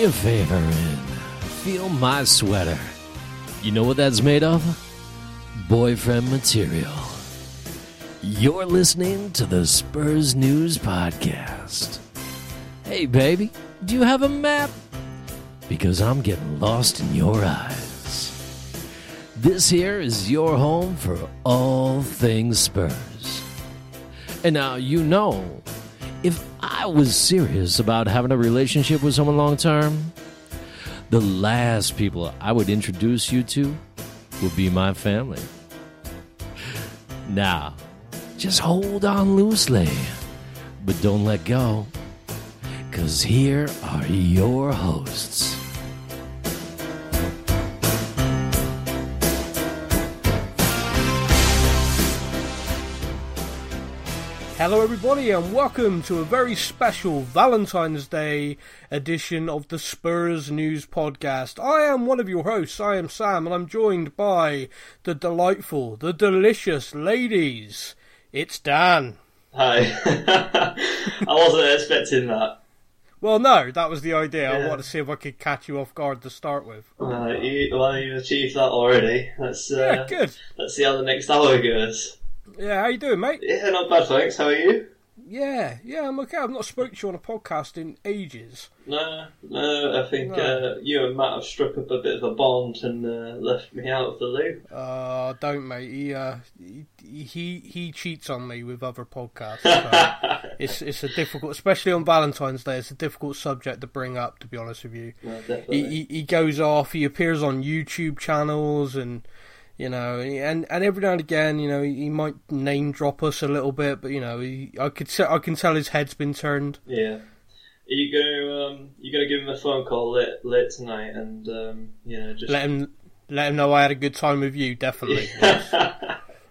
me a favor and feel my sweater. You know what that's made of? Boyfriend material. You're listening to the Spurs News Podcast. Hey, baby, do you have a map? Because I'm getting lost in your eyes. This here is your home for all things Spurs. And now you know, if I was serious about having a relationship with someone long term, the last people I would introduce you to would be my family. Now, just hold on loosely, but don't let go, because here are your hosts. Hello, everybody, and welcome to a very special Valentine's Day edition of the Spurs News Podcast. I am one of your hosts, I am Sam, and I'm joined by the delightful, the delicious ladies. It's Dan. Hi. I wasn't expecting that. Well, no, that was the idea. I Yeah. wanted to see if I could catch you off guard to start with. Uh, you, well, you've achieved that already. Let's uh, Yeah, good. let's see how the next hour goes. Yeah, how you doing, mate? Yeah, not bad, thanks. How are you? Yeah, yeah, I'm okay. I've not spoken to you on a podcast in ages. No, no. I think No. Uh, you and Matt have struck up a bit of a bond and uh, left me out of the loop. Uh, don't, mate. He, uh, he, he, he cheats on me with other podcasts. So. it's it's a difficult, especially on Valentine's Day. It's a difficult subject to bring up. To be honest with you, No, he, he he goes off. He appears on YouTube channels, and you know, and and every now and again, you know, he, he might name drop us a little bit, but you know, he, I could I can tell his head's been turned. Yeah. Are you gonna um, you gonna give him a phone call late late tonight and um, you know just Let him let him know I had a good time with you. Definitely.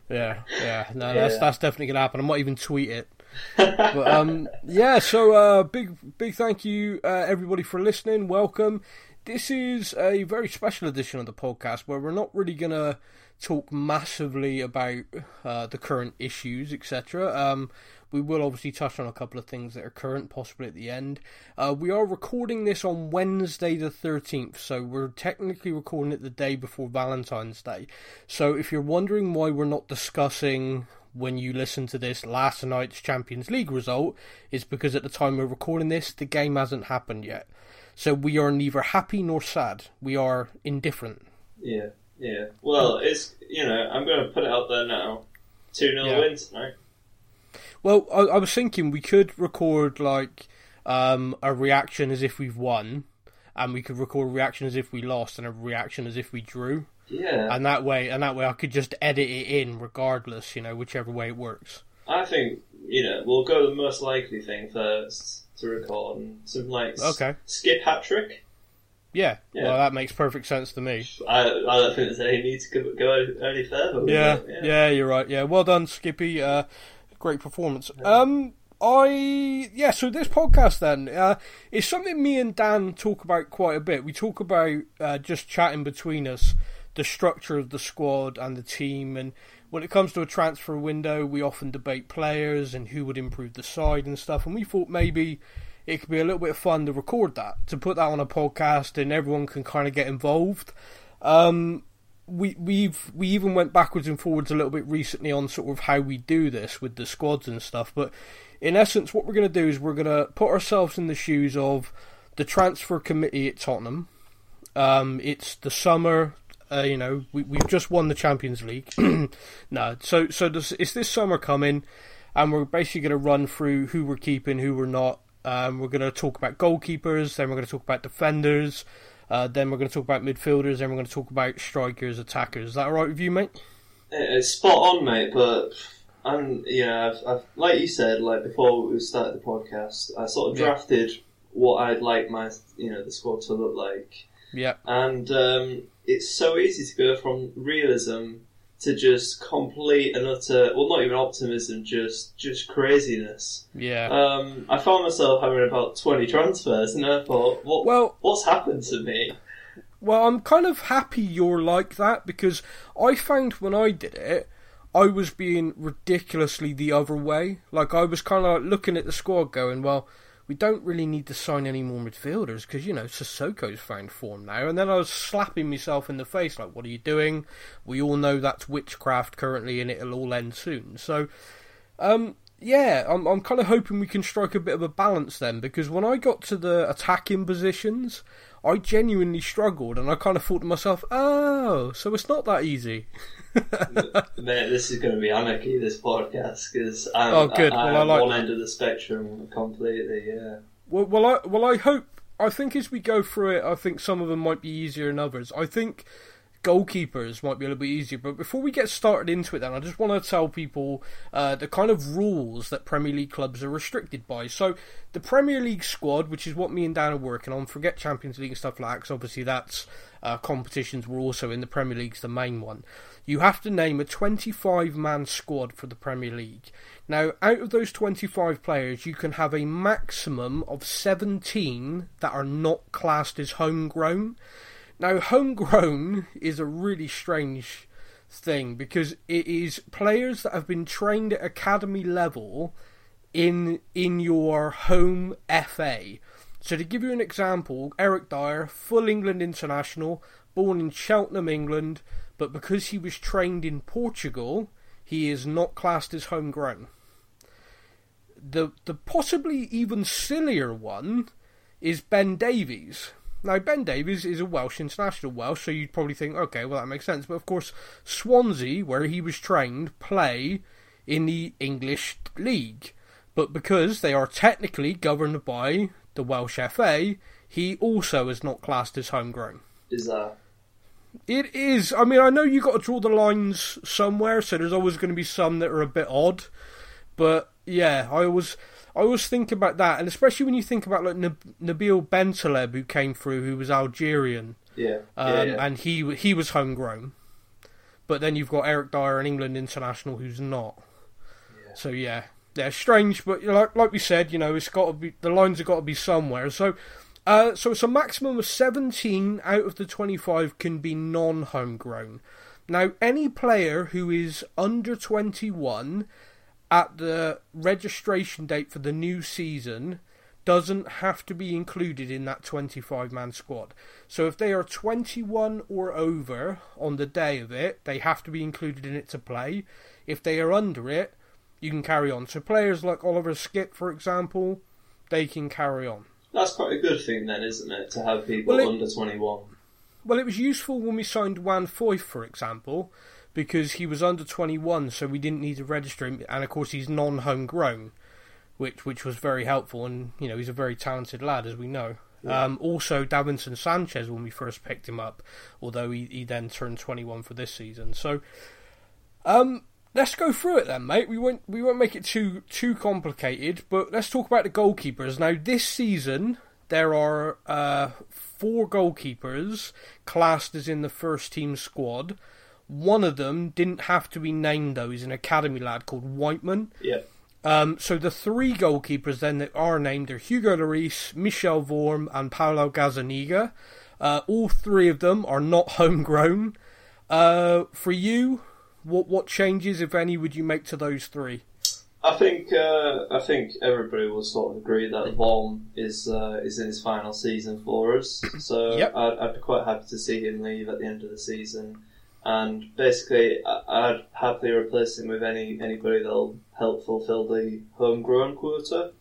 Yeah, yeah, no, that's Yeah. that's definitely gonna happen. I might even tweet it. But um, yeah, so uh, big big thank you uh, everybody for listening. Welcome. This is a very special edition of the podcast where we're not really gonna talk massively about uh, the current issues, etc. Um, we will obviously touch on a couple of things that are current, possibly at the end. Uh, we are recording this on Wednesday the 13th, so we're technically recording it the day before Valentine's Day. So if you're wondering why we're not discussing when you listen to this last night's Champions League result, is because at the time we're recording this, the game hasn't happened yet. So we are neither happy nor sad. We are indifferent. yeah yeah. Well, it's you know I'm gonna put it out there now. Two 0 Yeah. win tonight. Well, I, I was thinking we could record like um, a reaction as if we've won, and we could record a reaction as if we lost, and a reaction as if we drew, Yeah. and that way, and that way, I could just edit it in regardless, you know, whichever way it works. I think you know we'll go the most likely thing first to record and something like Okay. Skipp hat trick. Yeah, Yeah. well, that makes perfect sense to me. I I don't think there's any need to go, go any further. With Yeah, yeah, you're right. Yeah, well done, Skippy. Uh, great performance. Um, I yeah. So this podcast then uh, is something me and Dan talk about quite a bit. We talk about uh, just chatting between us, the structure of the squad and the team, and when it comes to a transfer window, we often debate players and who would improve the side and stuff. And we thought maybe it could be a little bit fun to record that, to put that on a podcast, and everyone can kind of get involved. Um, we we've we even went backwards and forwards a little bit recently on sort of how we do this with the squads and stuff. But in essence, what we're going to do is we're going to put ourselves in the shoes of the transfer committee at Tottenham. Um, it's the summer. Uh, you know, we, we've just won the Champions League. no, so so this, it's this summer coming, and we're basically going to run through who we're keeping, who we're not. Um, we're going to talk about goalkeepers, then we're going to talk about defenders, uh, then we're going to talk about midfielders, then we're going to talk about strikers, attackers. Is that all right with you, mate? It's spot on, mate. But I'm yeah, I've, I've, like you said, like before we started the podcast, I sort of Yeah. drafted what I'd like my you know the squad to look like, Yeah, and um, it's so easy to go from realism to just complete and utter well, not even optimism, just just craziness. yeah. Um, I found myself having about twenty transfers, and I thought, what Well- what's happened to me? Well, I'm kind of happy you're like that because I found when I did it, I was being ridiculously the other way. Like I was kind of like looking at the squad, going, "Well, we don't really need to sign any more midfielders because you know Sissoko's found form now. And then I was slapping myself in the face like, "What are you doing? We all know that's witchcraft currently, and it'll all end soon." So, um, yeah, I'm I'm kind of hoping we can strike a bit of a balance then because when I got to the attacking positions, I genuinely struggled, and I kind of thought to myself, "Oh, so it's not that easy." Mate, this is going to be anarchy. This podcast because I'm, Oh, good. I, Well, I'm I like- one end of the spectrum completely. Yeah. Well, well, I well, I hope. I think as we go through it, I think some of them might be easier than others. I think goalkeepers might be a little bit easier. But before we get started into it, then I just want to tell people uh, the kind of rules that Premier League clubs are restricted by. So the Premier League squad, which is what me and Dan are working on, forget Champions League and stuff like that. 'cause obviously, that's uh, competitions. We're also in the Premier League's the main one. You have to name a 25 man squad for the Premier League. Now, out of those 25 players, you can have a maximum of 17 that are not classed as homegrown. Now, homegrown is a really strange thing because it is players that have been trained at academy level in in your home FA. So to give you an example, Eric Dier, full England international, born in Cheltenham, England, but because he was trained in Portugal, he is not classed as homegrown. The the possibly even sillier one is Ben Davies. Now Ben Davies is a Welsh international Welsh, so you'd probably think, okay, well that makes sense. But of course, Swansea, where he was trained, play in the English league. But because they are technically governed by the Welsh FA, he also is not classed as homegrown. Bizarre. It is. I mean, I know you got to draw the lines somewhere, so there's always going to be some that are a bit odd. But yeah, I always, I always think about that, and especially when you think about like Nab- Nabil Bentaleb, who came through, who was Algerian, Yeah. um, yeah, yeah. and he he was homegrown. But then you've got Eric Dier, an England international, who's not. Yeah. So yeah, they're strange, but like like we said, you know, it's got to be the lines have got to be somewhere. So, uh, so it's a maximum of seventeen out of the twenty-five can be non-homegrown. Now, any player who is under twenty-one at the registration date for the new season doesn't have to be included in that 25 man squad. So if they are 21 or over on the day of it, they have to be included in it to play. If they are under it, you can carry on. So players like Oliver Skipp, for example, they can carry on. That's quite a good thing then, isn't it? To have people Well, it- under 21. Well, it was useful when we signed Juan Foyth, for example, because he was under 21, so we didn't need to register him, and of course he's non-homegrown, which which was very helpful, and you know he's a very talented lad, as we know. Um, also, Davinson Sanchez when we first picked him up, although he, he then turned 21 for this season. So, um, let's go through it then, mate. We won't we won't make it too too complicated, but let's talk about the goalkeepers. Now, this season there are uh, four goalkeepers classed as in the first team squad. One of them didn't have to be named though. He's an academy lad called Whiteman. Yeah. Um, so the three goalkeepers then that are named are Hugo Lloris, Michel Vorm, and Paulo Gazzaniga. Uh, all three of them are not homegrown. Uh, for you, what what changes, if any, would you make to those three? I think uh, I think everybody will sort of agree that Vaughan is uh, is in his final season for us. So Yep. I'd, I'd be quite happy to see him leave at the end of the season, and basically I'd happily replace him with any anybody that'll help fulfil the homegrown quota.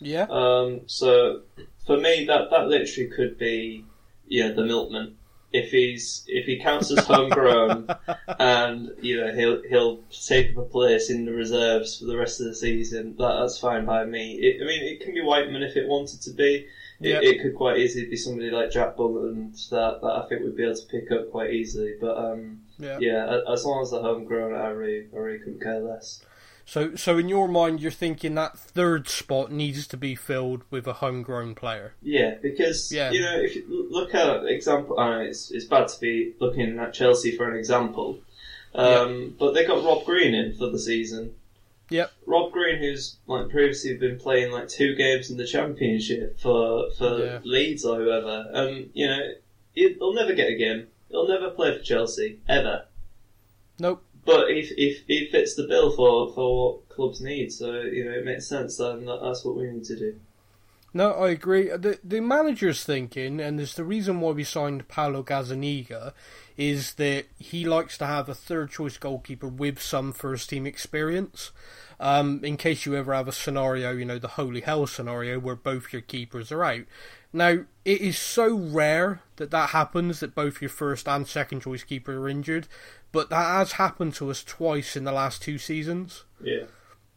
Yeah, Um, so for me, that that literally could be you know the milkman. If he's if he counts as homegrown, and you know he'll he'll take up a place in the reserves for the rest of the season, that, that's fine by me. It, I mean, it can be Whiteman if it wanted to be. It, Yeah. it could quite easily be somebody like Jack Bullen that, that I think we'd be able to pick up quite easily. But um, yeah. yeah, as long as they're homegrown, I really I really couldn't care less. So, so in your mind, you're thinking that third spot needs to be filled with a homegrown player. Yeah, because Yeah. you know, if you look at example, I know it's it's bad to be looking at Chelsea for an example, um, but they got Rob Green in for the season. Yep. Rob Green, who's like previously been playing like two games in the Championship for for Yeah. Leeds or whoever, um, you know, he- he'll never get a game. He'll never play for Chelsea ever. Nope. But if if he fits the bill for for what clubs need, so you know it makes sense. Then that's what we need to do. No, I agree. The the manager's thinking, and there's the reason why we signed Paulo Gazzaniga, is that he likes to have a third choice goalkeeper with some first team experience. Um, in case you ever have a scenario, you know, the holy hell scenario where both your keepers are out. Now, it is so rare that that happens that both your first and second choice keeper are injured, but that has happened to us twice in the last two seasons. Yeah.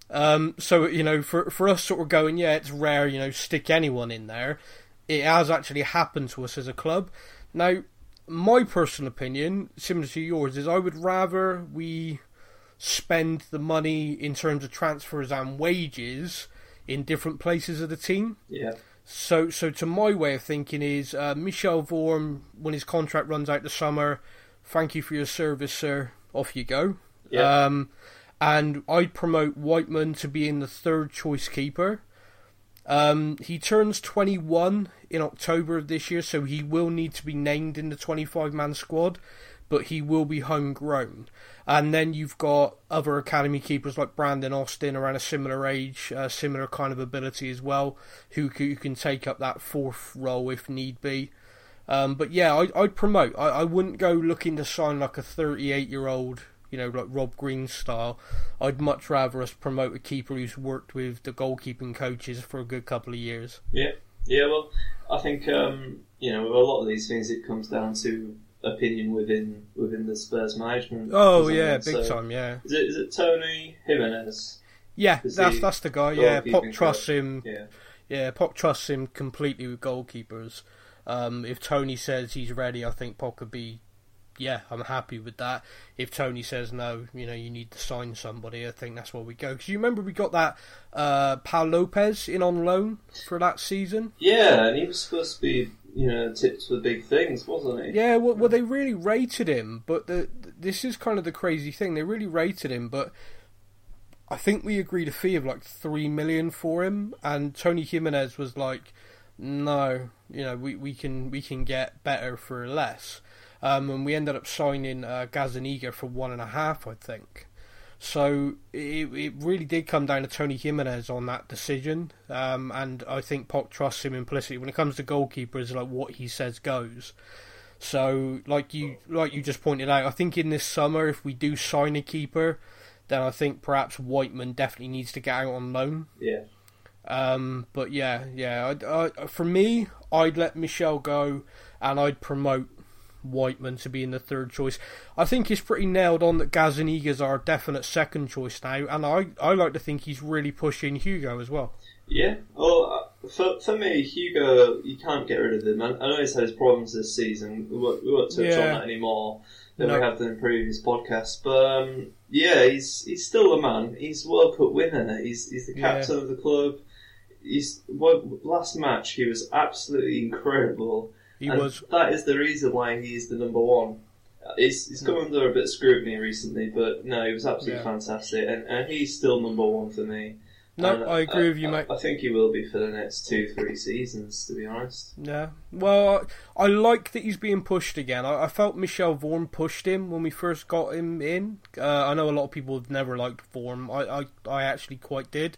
Um, so you know, for for us sort of going, yeah, it's rare, you know, stick anyone in there. It has actually happened to us as a club. Now, my personal opinion, similar to yours, is I would rather we spend the money in terms of transfers and wages in different places of the team. Yeah. So, so to my way of thinking is uh, Michel Vorm, when his contract runs out this summer, thank you for your service, sir. Off you go. Yeah. Um, and I'd promote Whiteman to being the third choice keeper. Um, he turns 21 in October of this year, so he will need to be named in the 25 man squad, but he will be homegrown. And then you've got other academy keepers like Brandon Austin around a similar age, uh, similar kind of ability as well, who, who can take up that fourth role if need be. Um, but yeah, I, I'd promote. I, I wouldn't go looking to sign like a 38 year old you know, like Rob Green style. I'd much rather us promote a keeper who's worked with the goalkeeping coaches for a good couple of years. Yeah, yeah. Well, I think um, you know, with a lot of these things, it comes down to opinion within within the Spurs management. Oh yeah, big So, time, yeah. Is it is it Tony Jimenez? Yeah, Is that's that's the guy. Yeah, Poch trusts coach? him. Yeah, Yeah, Poch trusts him completely with goalkeepers. Um, if Tony says he's ready, I think Pop could be. Yeah, I'm happy with that. If Tony says no, you know, you need to sign somebody. I think that's where we go. Because you remember we got that uh, Pau Lopez in on loan for that season. yeah, and he was supposed to be you know tips for big things, wasn't he? Yeah, well, well, they really rated him, but the this is kind of the crazy thing. They really rated him, but I think we agreed a fee of like three million for him, and Tony Jimenez was like, "No, you know, we, we can we can get better for less," um, and we ended up signing uh, Gazzaniga for one and a half, I think. So it, it really did come down to Tony Jimenez on that decision, um, and I think Poch trusts him implicitly when it comes to goalkeepers. Like what he says goes. So, like you like you just pointed out, I think in this summer, if we do sign a keeper, then I think perhaps Whiteman definitely needs to get out on loan. Yeah, Um, but yeah, yeah. I, I, for me, I'd let Michel go, and I'd promote Whiteman to be in the third choice. I think he's pretty nailed on that Gazzaniga's our definite second choice now, and I I like to think he's really pushing Hugo as well. yeah. Well, uh, for for me, Hugo, you can't get rid of him. I, I know he's had his problems this season. We won't, we won't touch Yeah. on that anymore than No. we have done in previous podcasts. But um, yeah, he's he's still a man. He's World Cup winner. He's he's the Yeah. captain of the club. He's what last match he was absolutely incredible. He and was That is the reason why he's the number one. He's, he's come under a bit of scrutiny recently, but no, he was absolutely Yeah. fantastic, and, and he's still number one for me. no, And I agree with you, I, mate. I think he will be for the next two, three seasons, to be honest. Yeah. Well, I, I like that he's being pushed again. I, I felt Michel Vorm pushed him when we first got him in. Uh, I know a lot of people have never liked Vorm. I, I, I actually quite did.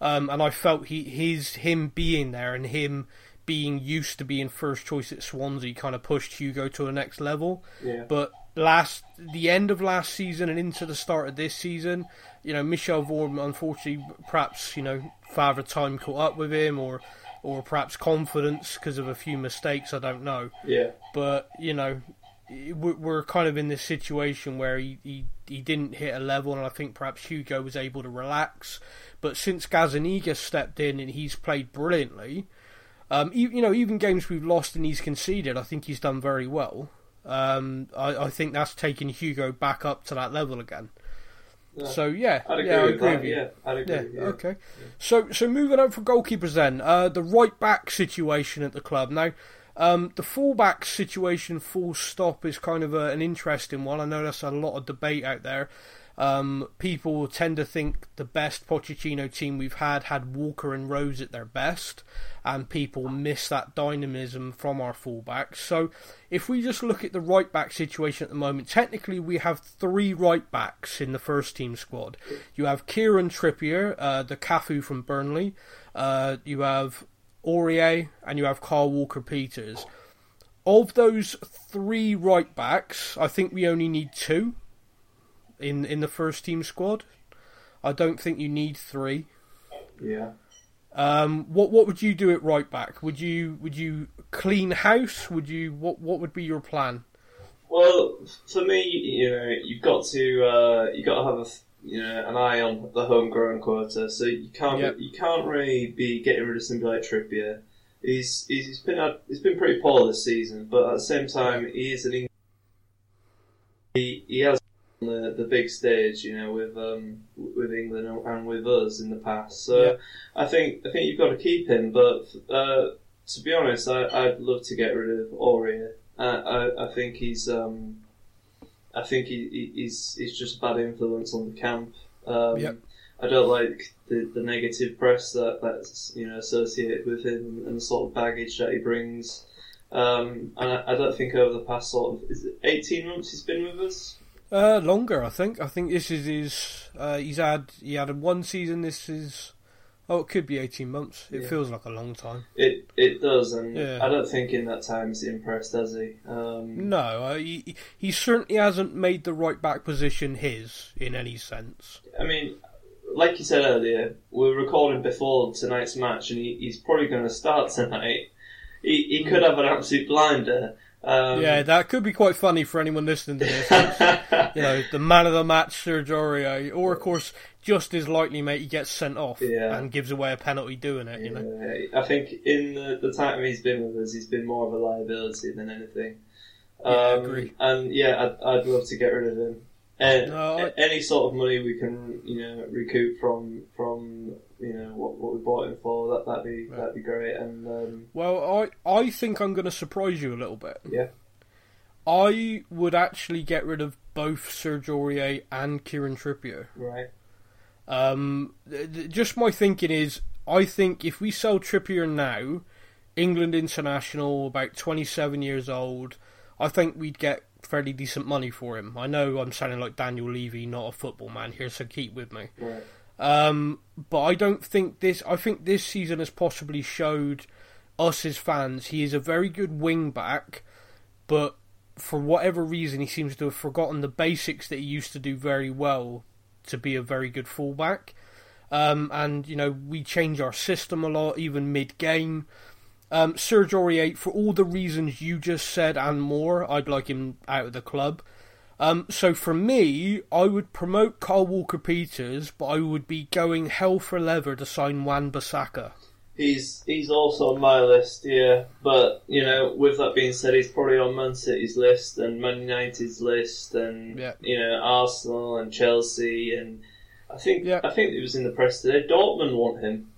Um, and I felt he his him being there and him being used to being first choice at Swansea kind of pushed Hugo to the next level. Yeah. But last the end of last season and into the start of this season, you know, Michel Vorm unfortunately perhaps, you know, father time caught up with him or or perhaps confidence because of a few mistakes, I don't know. Yeah. But, you know, we're we're kind of in this situation where he, he, he didn't hit a level, and I think perhaps Hugo was able to relax. But since Gazzaniga stepped in and he's played brilliantly, um, you, you know, even games we've lost and he's conceded, I think he's done very well. Um, I, I think that's taken Hugo back up to that level again. Yeah. So yeah, I'd agree yeah, I agree that. with you. Yeah, I'd agree. Yeah, Yeah, okay. So so moving on for goalkeepers then. Uh, the right back situation at the club. Now, um, the fullback situation full stop is kind of a, an interesting one. I know there's a lot of debate out there. Um, people tend to think the best Pochettino team we've had had Walker and Rose at their best, and people miss that dynamism from our fullbacks. So, if we just look at the right back situation at the moment, technically we have three right backs in the first team squad. You have Kieran Trippier, uh, the Cafu from Burnley. Uh, you have Aurier, and you have Kyle Walker Peters. Of those three right backs, I think we only need two in in the first team squad. I don't think you need three. Yeah. Um, what what would you do at right back? Would you would you clean house? Would you what what would be your plan? Well, for me, you know, you've got to uh, you got to have a you know an eye on the homegrown quota. So you can't Yep. you can't really be getting rid of somebody like Trippier. He's he's, he's been he's been pretty poor this season, but at the same time, he is an Eng- he he has on the the big stage, you know, with um with England and- with us in the past. So Yeah. I think I think you've got to keep him, but uh, to be honest, I, I'd love to get rid of Aurier. I, I, I think he's um, I think he, he- he's he's just a bad influence on the camp. Um, Yep. I don't like the, the negative press that, that's you know associated with him and the sort of baggage that he brings. Um, and I, I don't think over the past sort of is it eighteen months he's been with us. Uh, longer, I think. I think this is his. Uh, he's had he had one season. This is. Oh, it could be eighteen months. It Yeah. feels like a long time. It it does, and Yeah. I don't think in that time he's impressed, has he? Um, No, uh, he he certainly hasn't made the right back position his in any sense. I mean, like you said earlier, we're recording before tonight's match, and he, he's probably going to start tonight. He, he could have an absolute blinder. Um, yeah, that could be quite funny for anyone listening to this. you know, the man of the match, Serge Aurier, or of course, just as likely, mate, he gets sent off Yeah. and gives away a penalty doing it. You know, I think in the, the time he's been with us, he's been more of a liability than anything. Yeah, I Um, agree. And yeah, I'd, I'd love to get rid of him. And No, I- any sort of money we can, you know, recoup from from you know what, what we bought him for, that that'd be that'd be great. And um, well, I I think I'm going to surprise you a little bit. yeah, I would actually get rid of both Serge Aurier and Kieran Trippier. right, Um, th- th- just my thinking is, I think if we sell Trippier now, England international, about 27 years old, I think we'd get fairly decent money for him. I know I'm sounding like Daniel Levy, not a football man here, so keep with me. right, Um, but I don't think this. I think this season has possibly showed us as fans he is a very good wing back, but for whatever reason he seems to have forgotten the basics that he used to do very well to be a very good fullback. Um, and you know we change our system a lot, even mid game. Um, Serge Aurier, for all the reasons you just said and more, I'd like him out of the club. Um, so for me, I would promote Kyle Walker Peters, but I would be going hell for leather to sign Wan Bissaka. He's he's also on my list, yeah. But you know, with that being said, he's probably on Man City's list and Man United's list, and Yeah. you know Arsenal and Chelsea, and I think Yeah. I think it was in the press today. Dortmund want him.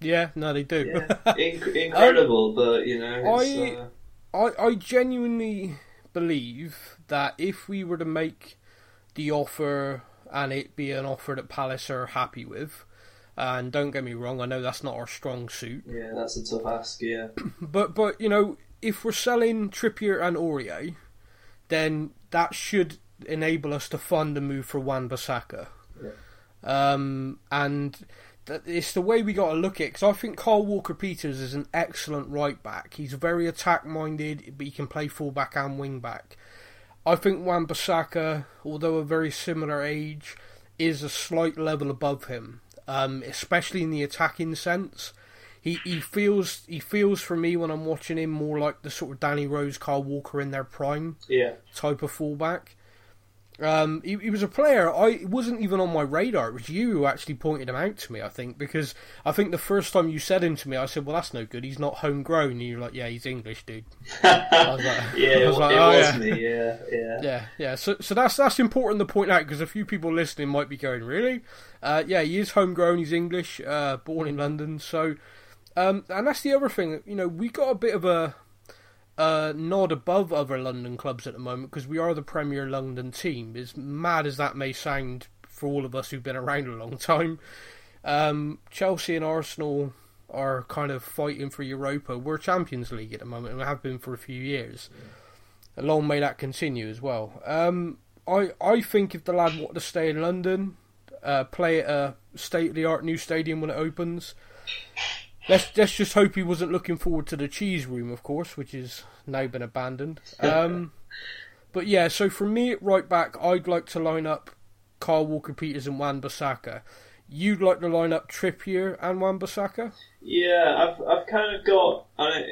Yeah, no, they do. Yeah, Inc- incredible, but you know, it's, I- uh, I, I genuinely believe that if we were to make the offer and it be an offer that Palace are happy with, and don't get me wrong, I know that's not our strong suit, yeah, that's a tough ask. Yeah, but but you know if we're selling Trippier and Aurier, then that should enable us to fund the move for Wan Bissaka. Yeah. Um, and th- it's the way we got to look at it because I think Kyle Walker Peters is an excellent right back. He's very attack minded, but he can play full back and wing back. I think Wan Bissaka, although a very similar age, is a slight level above him, um, especially in the attacking sense. He he feels he feels for me when I'm watching him more like the sort of Danny Rose, Kyle Walker in their prime yeah, type of fullback. Um, he, he was a player. I wasn't even on my radar. It was you who actually pointed him out to me. I think because I think the first time you said him to me, I said, "Well, that's no good. He's not homegrown." And you're like, "Yeah, he's English, dude." I was like, yeah. I It, was was, like, it "Oh, was yeah." me. Yeah, yeah, Yeah, yeah. So, so that's that's important to point out because a few people listening might be going, "Really?" Uh, yeah, he is homegrown. He's English, uh, born in London. So, um, and that's the other thing. You know, we got a bit of a uh, nod above other London clubs at the moment because we are the Premier London team. As mad as that may sound for all of us who've been around a long time, um, Chelsea and Arsenal are kind of fighting for Europa. We're Champions League at the moment, and we have been for a few years. And long may that continue as well. Um, I I think if the lad wanted to stay in London, uh, play at a state of the art new stadium when it opens, let's let's just hope he wasn't looking forward to the cheese room, of course, which has now been abandoned. Um, but yeah, so for me at right back, I'd like to line up Kyle Walker Peters and Wan Bissaka. You'd like to line up Trippier and Wan Bissaka? Yeah, I've I've kind of got I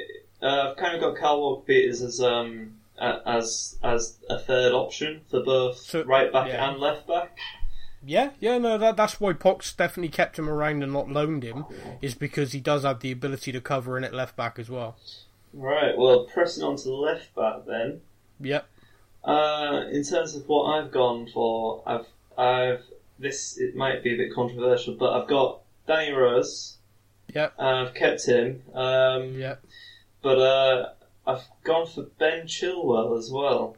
uh, I've kind of got Kyle Walker Peters as um as as a third option for both So- right back yeah. and left back. Yeah, yeah, no, that, that's why Poch's definitely kept him around and not loaned him, is because he does have the ability to cover in at left back as well. Right. Well, pressing on to the left back then. Yep. Uh, in terms of what I've gone for, I've I've this it might be a bit controversial, but I've got Danny Rose. Yep. and I've kept him. Um, Yep. But uh, I've gone for Ben Chilwell as well.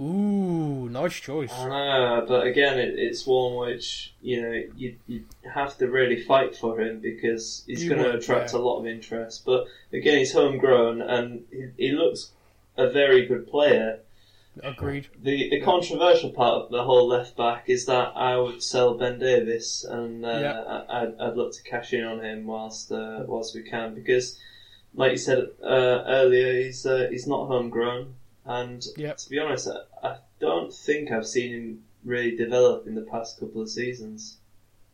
Ooh, nice choice. I know, but again, it, it's one which you know you you have to really fight for him because he's going to attract yeah. a lot of interest. But again, he's homegrown and he, he looks a very good player. Agreed. The the controversial part of the whole left back is that I would sell Ben Davies and uh, Yeah. I, I'd, I'd look to cash in on him whilst uh, whilst we can because, like you said uh, earlier, he's uh, he's not homegrown and Yep. to be honest, I, I don't think I've seen him really develop in the past couple of seasons.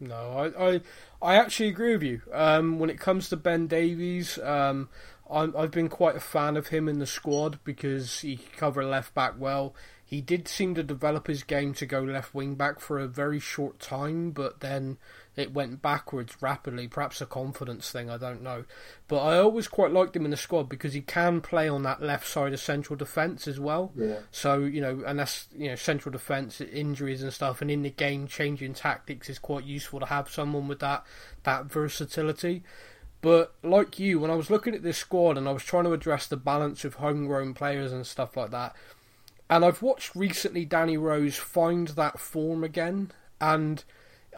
No, I, I, I actually agree with you. Um, when it comes to Ben Davies, um, I'm, I've been quite a fan of him in the squad because he can cover left back well. He did seem to develop his game to go left wing back for a very short time, but then it went backwards rapidly. Perhaps a confidence thing, I don't know. But I always quite liked him in the squad because he can play on that left side of central defence as well. Yeah. So you know, and that's you know central defence, injuries and stuff, and in the game changing tactics is quite useful to have someone with that that versatility. But like you, when I was looking at this squad and I was trying to address the balance of homegrown players and stuff like that, and I've watched recently Danny Rose find that form again, and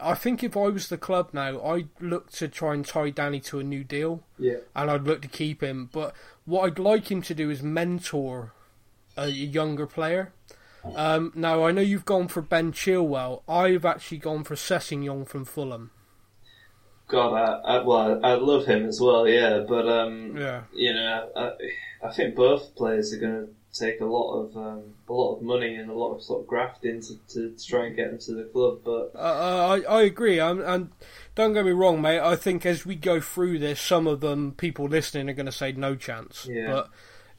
I think if I was the club now, I'd look to try and tie Danny to a new deal Yeah. and I'd look to keep him. But what I'd like him to do is mentor a younger player. Um, now I know you've gone for Ben Chilwell. I've actually gone for Sessegnon from Fulham. God, I, I, well, I love him as well, yeah. But um, Yeah, you know, I, I think both players are going to take a lot of um, a lot of money and a lot of sort of grafting to, to, to try and get them to the club. But uh, I I agree. I'm, and don't get me wrong, mate. I think as we go through this, some of them people listening are going to say no chance. Yeah. But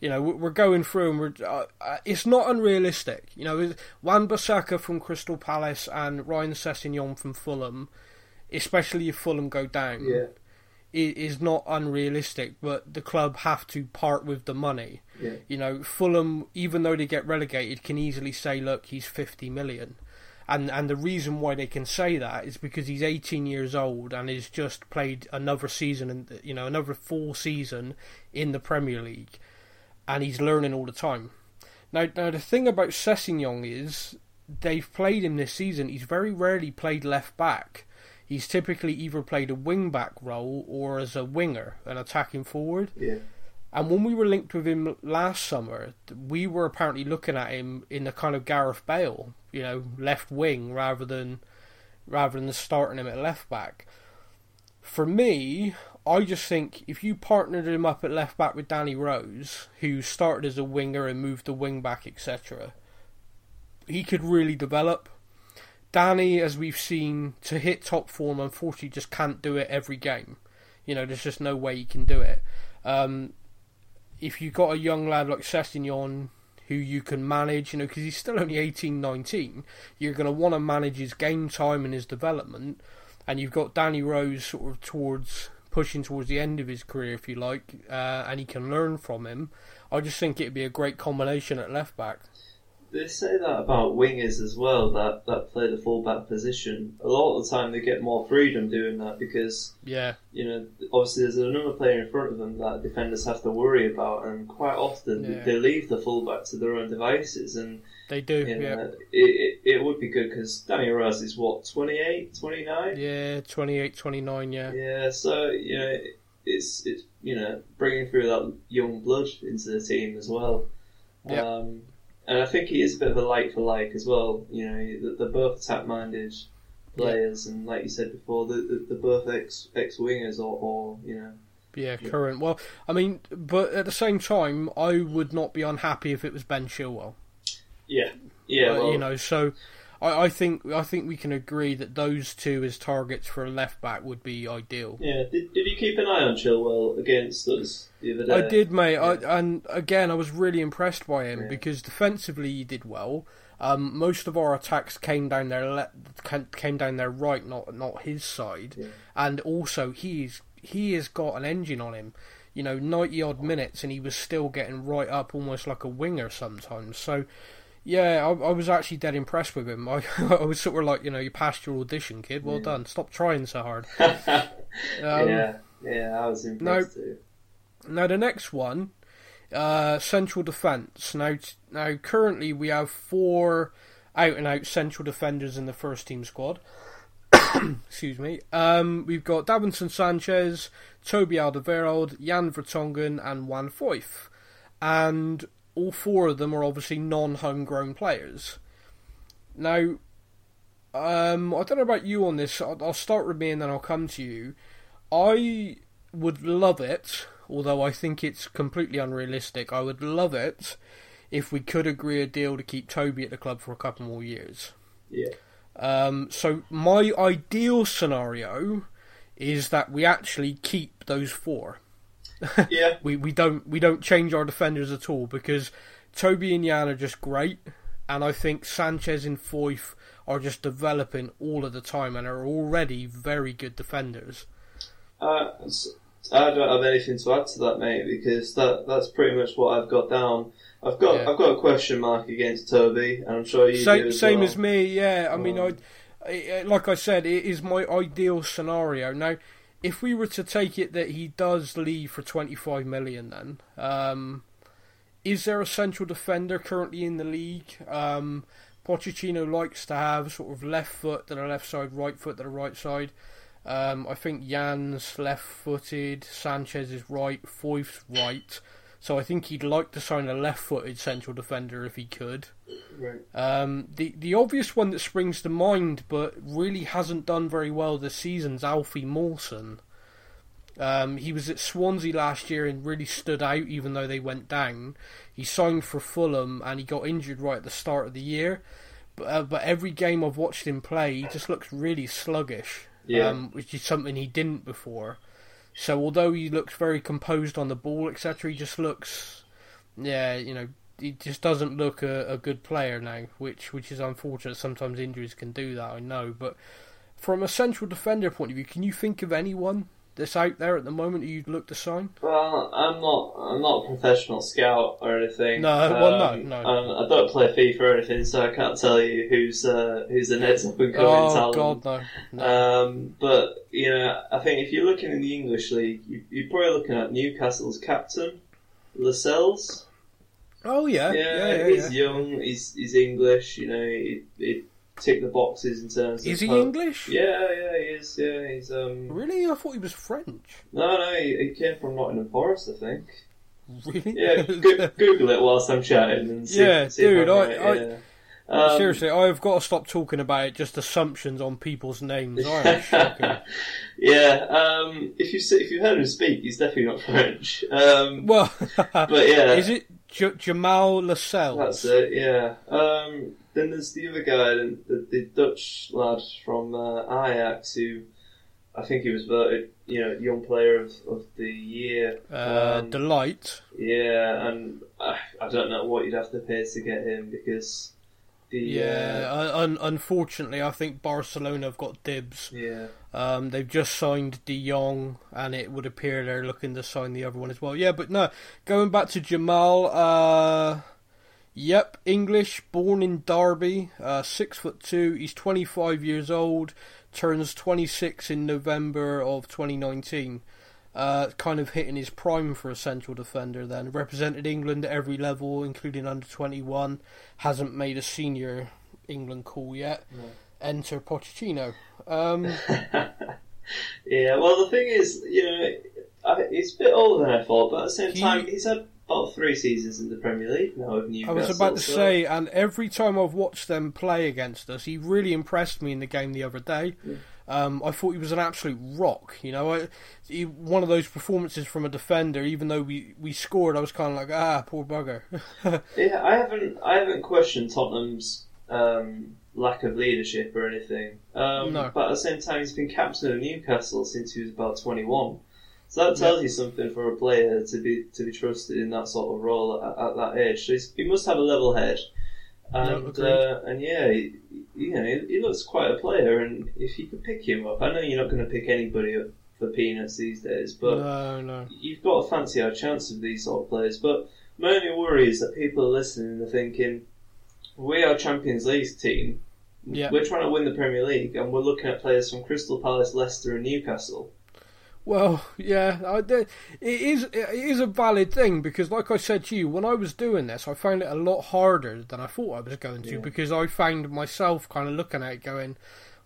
you know, we- we're going through and we're. Uh, uh, it's not unrealistic. You know, Wan Bissaka from Crystal Palace and Ryan Sessegnon from Fulham, especially if Fulham go down. yeah, is not unrealistic, but the club have to part with the money. yeah, You know, Fulham, even though they get relegated, can easily say, "Look, he's fifty million. and and the reason why they can say that is because he's eighteen years old and has just played another season and you know another full season in the Premier League, and he's learning all the time. Now, now the thing about Sessegnon is they've played him this season. He's very rarely played left back. He's typically either played a wing back role or as a winger, an attacking forward. yeah. And when we were linked with him last summer, we were apparently looking at him in the kind of Gareth Bale, you know, left wing rather than rather than starting him at left back. For me, I just think if you partnered him up at left back with Danny Rose, who started as a winger and moved to wing back, etc., he could really develop. Danny, as we've seen, to hit top form, unfortunately, just can't do it every game. You know, there's just no way he can do it. Um, if you've got a young lad like Sessegnon who you can manage, you know, because he's still only 18, 19, you're going to want to manage his game time and his development. And you've got Danny Rose sort of towards pushing towards the end of his career, if you like, uh, and he can learn from him. I just think it'd be a great combination at left back. They say that about wingers as well, that, that play the fullback position. A lot of the time they get more freedom doing that because, Yeah, you know, obviously there's another player in front of them that defenders have to worry about, and quite often Yeah. they leave the fullback to their own devices. And, they do. you know, Yeah, it, it, it would be good because Danny Rose is what, 28, 29? yeah, 28, 29, yeah. Yeah, so, you know, it's, it's, you know, bringing through that young blood into the team as well. Yeah. Um, and I think he is a bit of a like for like as well. You know, they're- both attack minded players, and like you said before, they're they're both ex ex wingers or, or you know Yeah, current. Well, I mean, but at the same time, I would not be unhappy if it was Ben Chilwell. Yeah, yeah. Uh, well, you know, so I, I think I think we can agree that those two as targets for a left back would be ideal. yeah. Did, did you keep an eye on Chilwell against us the other day? I did, mate. Yeah. I, and again, I was really impressed by him Yeah. because defensively he did well. Um, most of our attacks came down their le- came- down their right, not not his side. Yeah. And also, he's he has got an engine on him. You know, ninety odd minutes, and he was still getting right up, almost like a winger sometimes. So, yeah, I, I was actually dead impressed with him. I, I was sort of like, you know, you passed your audition, kid. Well Yeah. done. Stop trying so hard. Um, yeah, yeah. I was impressed too. Now the next one, uh, central defence. Now, now currently we have four out and out central defenders in the first team squad. Excuse me. Um, we've got Davinson Sanchez, Toby Alderweireld, Jan Vertonghen, and Juan Foyth, and all four of them are obviously non-homegrown players. Now, um, I don't know about you on this. I'll, I'll start with me and then I'll come to you. I would love it, although I think it's completely unrealistic. I would love it if we could agree a deal to keep Toby at the club for a couple more years. Yeah, Um, so my ideal scenario is that we actually keep those four. Yeah, We we don't we don't change our defenders at all because Toby and Jan are just great, and I think Sanchez and Foyth are just developing all of the time and are already very good defenders. Uh, I don't have anything to add to that, mate, because that that's pretty much what I've got down. I've got Yeah. I've got a question mark against Toby, and I'm sure you do same as same well. as me. Yeah, I mean, Um, I like I said, it is my ideal scenario. Now, if we were to take it that he does leave for twenty five million, then um, is there a central defender currently in the league? Um, Pochettino likes to have sort of left foot to the left side, right foot to the right side. Um, I think Jan's left footed, Sanchez is right, Foyth's right. So I think he'd like to sign a left footed central defender if he could. Right. Um, the the obvious one that springs to mind, but really hasn't done very well this season, is Alfie Mawson. Um, he was at Swansea last year and really stood out, even though they went down. He signed for Fulham and he got injured right at the start of the year. But, uh, but every game I've watched him play, he just looks really sluggish, Yeah. um, which is something he didn't before. So although he looks very composed on the ball, etc., he just looks, yeah, you know, he just doesn't look a, a good player now, which which is unfortunate. Sometimes injuries can do that, I know. But from a central defender point of view, can you think of anyone that's out there at the moment you'd look to sign? Well, I'm not. I'm not a professional scout or anything. No, well, no, Um, no. um, I don't play FIFA or anything, so I can't tell you who's uh, who's the next up and coming Oh talent. God, no. no. Um, but you know, I think if you're looking in the English league, you, you're probably looking at Newcastle's captain, Lascelles. oh yeah, Yeah, yeah, yeah. he's yeah. young. He's he's English. You know, he, he tick the boxes in terms. Is he ho- English? Yeah, yeah, he is. Yeah, he's um. Really? I thought he was French. No, no, he, he came from Nottingham Forest, I think. Really? Yeah, go- Google it whilst I'm chatting and see. Yeah, see dude, I- right, I- yeah. Um, Seriously, I've got to stop talking about it. Just assumptions on people's names. I am shocking. yeah, um, if you if you heard him speak, he's definitely not French. Um, Well, but yeah, is it J- Jamal Lascelles? That's it. Yeah. Um, then there's the other guy, the, the, Dutch lad from uh, Ajax, who I think he was voted, you know, young player of, of the year. Uh, Um, De Ligt. yeah, and I, I don't know what you'd have to pay to get him because the Yeah, uh, un- unfortunately, I think Barcelona have got dibs. uh, yeah. Um, they've just signed De Jong, and it would appear they're looking to sign the other one as well. Yeah, but no, going back to Jamal. Uh, yep, English, born in Derby, uh, six foot two. He's twenty five years old. Turns twenty six in November of twenty nineteen. Uh, kind of hitting his prime for a central defender. Then represented England at every level, including under twenty one. Hasn't made a senior England call yet. No. Enter Pochettino. Um, yeah, well, the thing is, you know, I, he's a bit older than I thought, but at the same He- time, he's had about three seasons in the Premier League now I was about to so- say, and every time I've watched them play against us, he really impressed me in the game the other day. Yeah. Um, I thought he was an absolute rock. You know, I, he, one of those performances from a defender. Even though we, we scored, I was kind of like, ah, poor bugger. yeah, I haven't I haven't questioned Tottenham's um, lack of leadership or anything. Um, No. But at the same time, he's been captain of Newcastle since he was about 21. So that tells you something for a player to be to be trusted in that sort of role at, at that age. So he's, he must have a level head. And uh, and yeah, he, you know, he, he looks quite a player. And if you could pick him up, I know you're not going to pick anybody up for peanuts these days, but no, no. you've got a fancy our chance of these sort of players. But my only worry is that people are listening and they're thinking, we are Champions League team. Yeah. We're trying to win the Premier League, and we're looking at players from Crystal Palace, Leicester, and Newcastle. Well, yeah, I, it is it is a valid thing because, like I said to you, when I was doing this, I found it a lot harder than I thought I was going to Yeah. because I found myself kind of looking at it, going,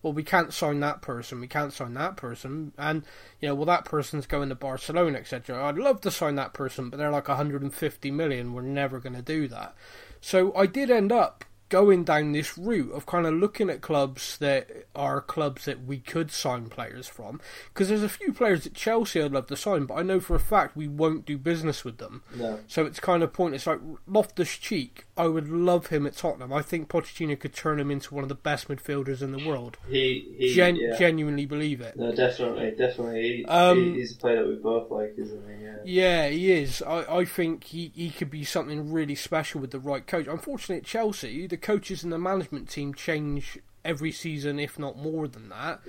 "Well, we can't sign that person, we can't sign that person," and you know, well, that person's going to Barcelona, etc. I'd love to sign that person, but they're like 150 million. We're never going to do that. So I did end up going down this route of kind of looking at clubs that are clubs that we could sign players from because there's a few players at Chelsea I'd love to sign but I know for a fact we won't do business with them No. so it's kind of pointless like Loftus Cheek I would love him at Tottenham I think Pochettino could turn him into one of the best midfielders in the world He, he Gen- yeah. genuinely believe it No, definitely, definitely. He, Um, he's a player that we both like, isn't he? Yeah. Yeah, he is. I, I think he, he could be something really special with the right coach. Unfortunately, at Chelsea, the coaches and the management team change every season, if not more than that.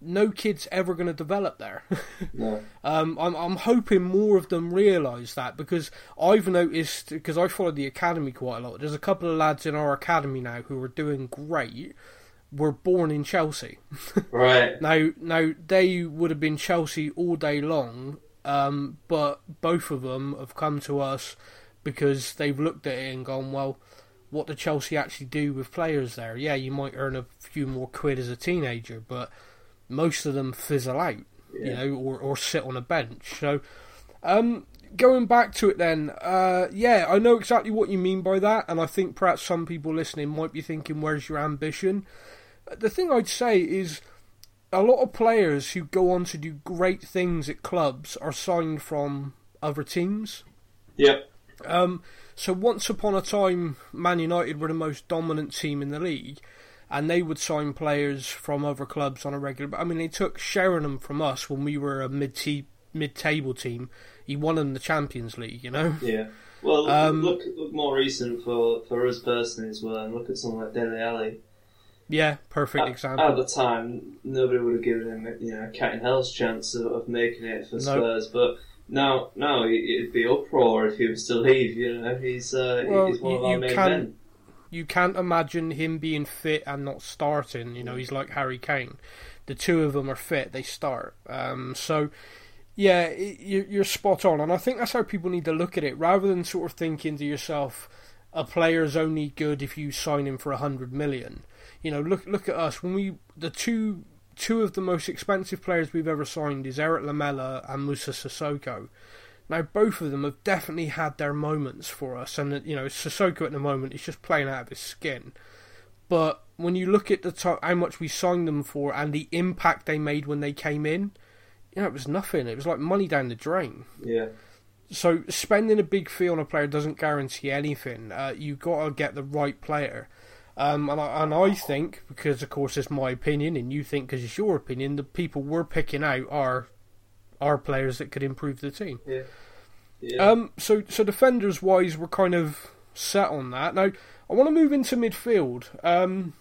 No kid's ever going to develop there. No. um, I'm I'm hoping more of them realise that because I've noticed because I follow the academy quite a lot. There's a couple of lads in our academy now who are doing great. Were born in Chelsea. Right. Now, now they would have been Chelsea all day long, um, but both of them have come to us because they've looked at it and gone, well, what do Chelsea actually do with players there? Yeah, you might earn a few more quid as a teenager, but most of them fizzle out, you know, or, or sit on a bench. So, um, going back to it then, uh, yeah, I know exactly what you mean by that, and I think perhaps some people listening might be thinking, where's your ambition? The thing I'd say is a lot of players who go on to do great things at clubs are signed from other teams. Yep. Um, so once upon a time, Man United were the most dominant team in the league, and they would sign players from other clubs on a regular. I mean, they took Sheringham from us when we were a mid mid table team. He won them the Champions League, you know. Yeah. Well, look, Um, look, look more recent for, for us personally as well, and look at someone like Dele Alli. Yeah, perfect At, example. at the time, nobody would have given him, you know, a cat and hell's chance of, of making it for No. Spurs. But now, no, it- it'd be uproar if he was to leave. You know, he's uh, Well, he's one you- of our main can- men. you can't imagine him being fit and not starting. You know, he's like Harry Kane. The two of them are fit; they start. Um, so, yeah, you- you're spot on, and I think that's how people need to look at it, rather than sort of thinking to yourself, a player's only good if you sign him for a hundred million. You know, look look at us when we the two two of the most expensive players we've ever signed is Erik Lamela and Moussa Sissoko. Now, both of them have definitely had their moments for us, and you know, Sissoko at the moment is just playing out of his skin. But when you look at the to- how much we signed them for and the impact they made when they came in, you know, it was nothing. It was like money down the drain. Yeah. So spending a big fee on a player doesn't guarantee anything. Uh, you got to get the right player. Um, and, I, and I think, because of course it's my opinion, and you think because it's your opinion, the people we're picking out are are players that could improve the team. Yeah. Yeah. Um, so so defenders wise, we're kind of set on that. Now I want to move into midfield, um,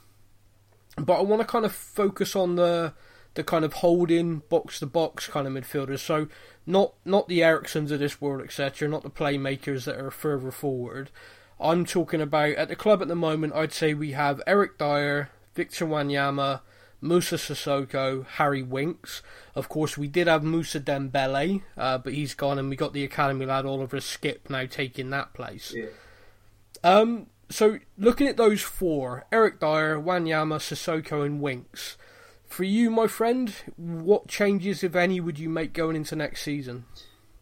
but I want to kind of focus on the the kind of holding box to box kind of midfielders. So not not the Eriksens of this world, etc. Not the playmakers that are further forward. I'm talking about at the club at the moment. I'd say we have Eric Dier, Victor Wanyama, Moussa Sissoko, Harry Winks. Of course, we did have Mousa Dembele, uh, but he's gone, and we got the academy lad Oliver Skipp now taking that place. yeah. Um, so looking at those four, Eric Dier, Wanyama, Sissoko, and Winks. For you, my friend, what changes, if any, would you make going into next season?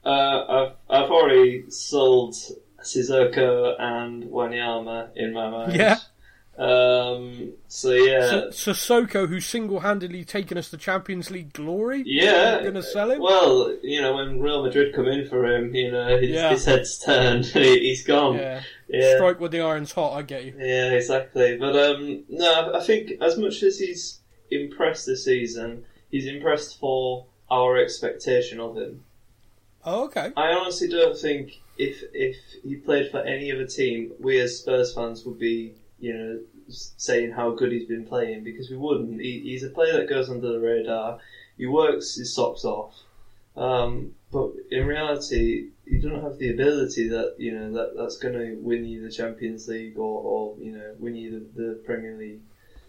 Uh, I've I've already sold Sissoko and Wanyama in my mind. Yeah. Um, So yeah, S- Sissoko, who's single-handedly taken us to Champions League glory. yeah. Gonna sell him? Well, you know, when Real Madrid come in for him, you know, his, Yeah. his head's turned. He- He's gone. Yeah. Yeah. Strike with the iron's hot. I get you. Yeah, exactly. But um, no, I- I think as much as he's impressed this season, he's impressed for our expectation of him. Oh, okay. I honestly don't think if if he played for any other team, we as Spurs fans would be, you know, saying how good he's been playing because we wouldn't. He, he's a player that goes under the radar. He works his socks off, um, but in reality, he doesn't have the ability that you know that that's going to win you the Champions League or, or you know win you the, the Premier League.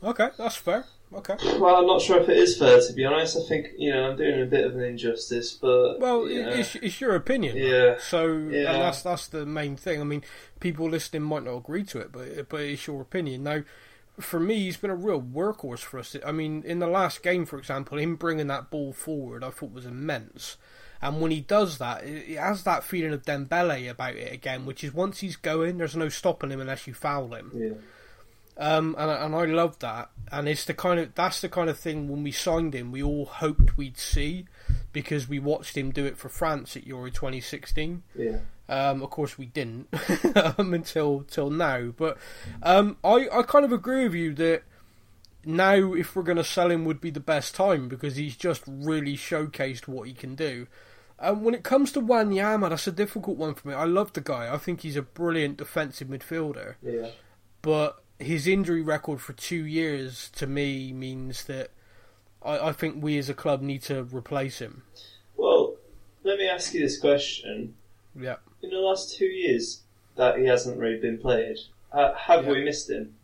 Okay, that's fair. Okay. Well, I'm not sure if it is fair to be honest. I think you know I'm doing a bit of an injustice, but Well, you know, it's, it's your opinion. Yeah. So Yeah. that's that's the main thing. I mean, people listening might not agree to it, but but it's your opinion. Now, for me, he's been a real workhorse for us. I mean, in the last game, for example, him bringing that ball forward, I thought was immense. And when he does that, it has that feeling of Dembele about it again, which is once he's going, there's no stopping him unless you foul him. yeah. Um, and I- and I love that, and it's the kind of that's the kind of thing when we signed him, we all hoped we'd see, because we watched him do it for France at Euro 2016. Yeah. Um, of course, we didn't um, until till now. But um, I I kind of agree with you that now if we're going to sell him would be the best time because he's just really showcased what he can do. Um, when it comes to Wanyama, that's a difficult one for me. I love the guy. I think he's a brilliant defensive midfielder Yeah. but his injury record for two years to me means that I, I think we as a club need to replace him. Well, let me ask you this question. Yeah. In the last two years that he hasn't really been played, uh, have Yeah. we missed him?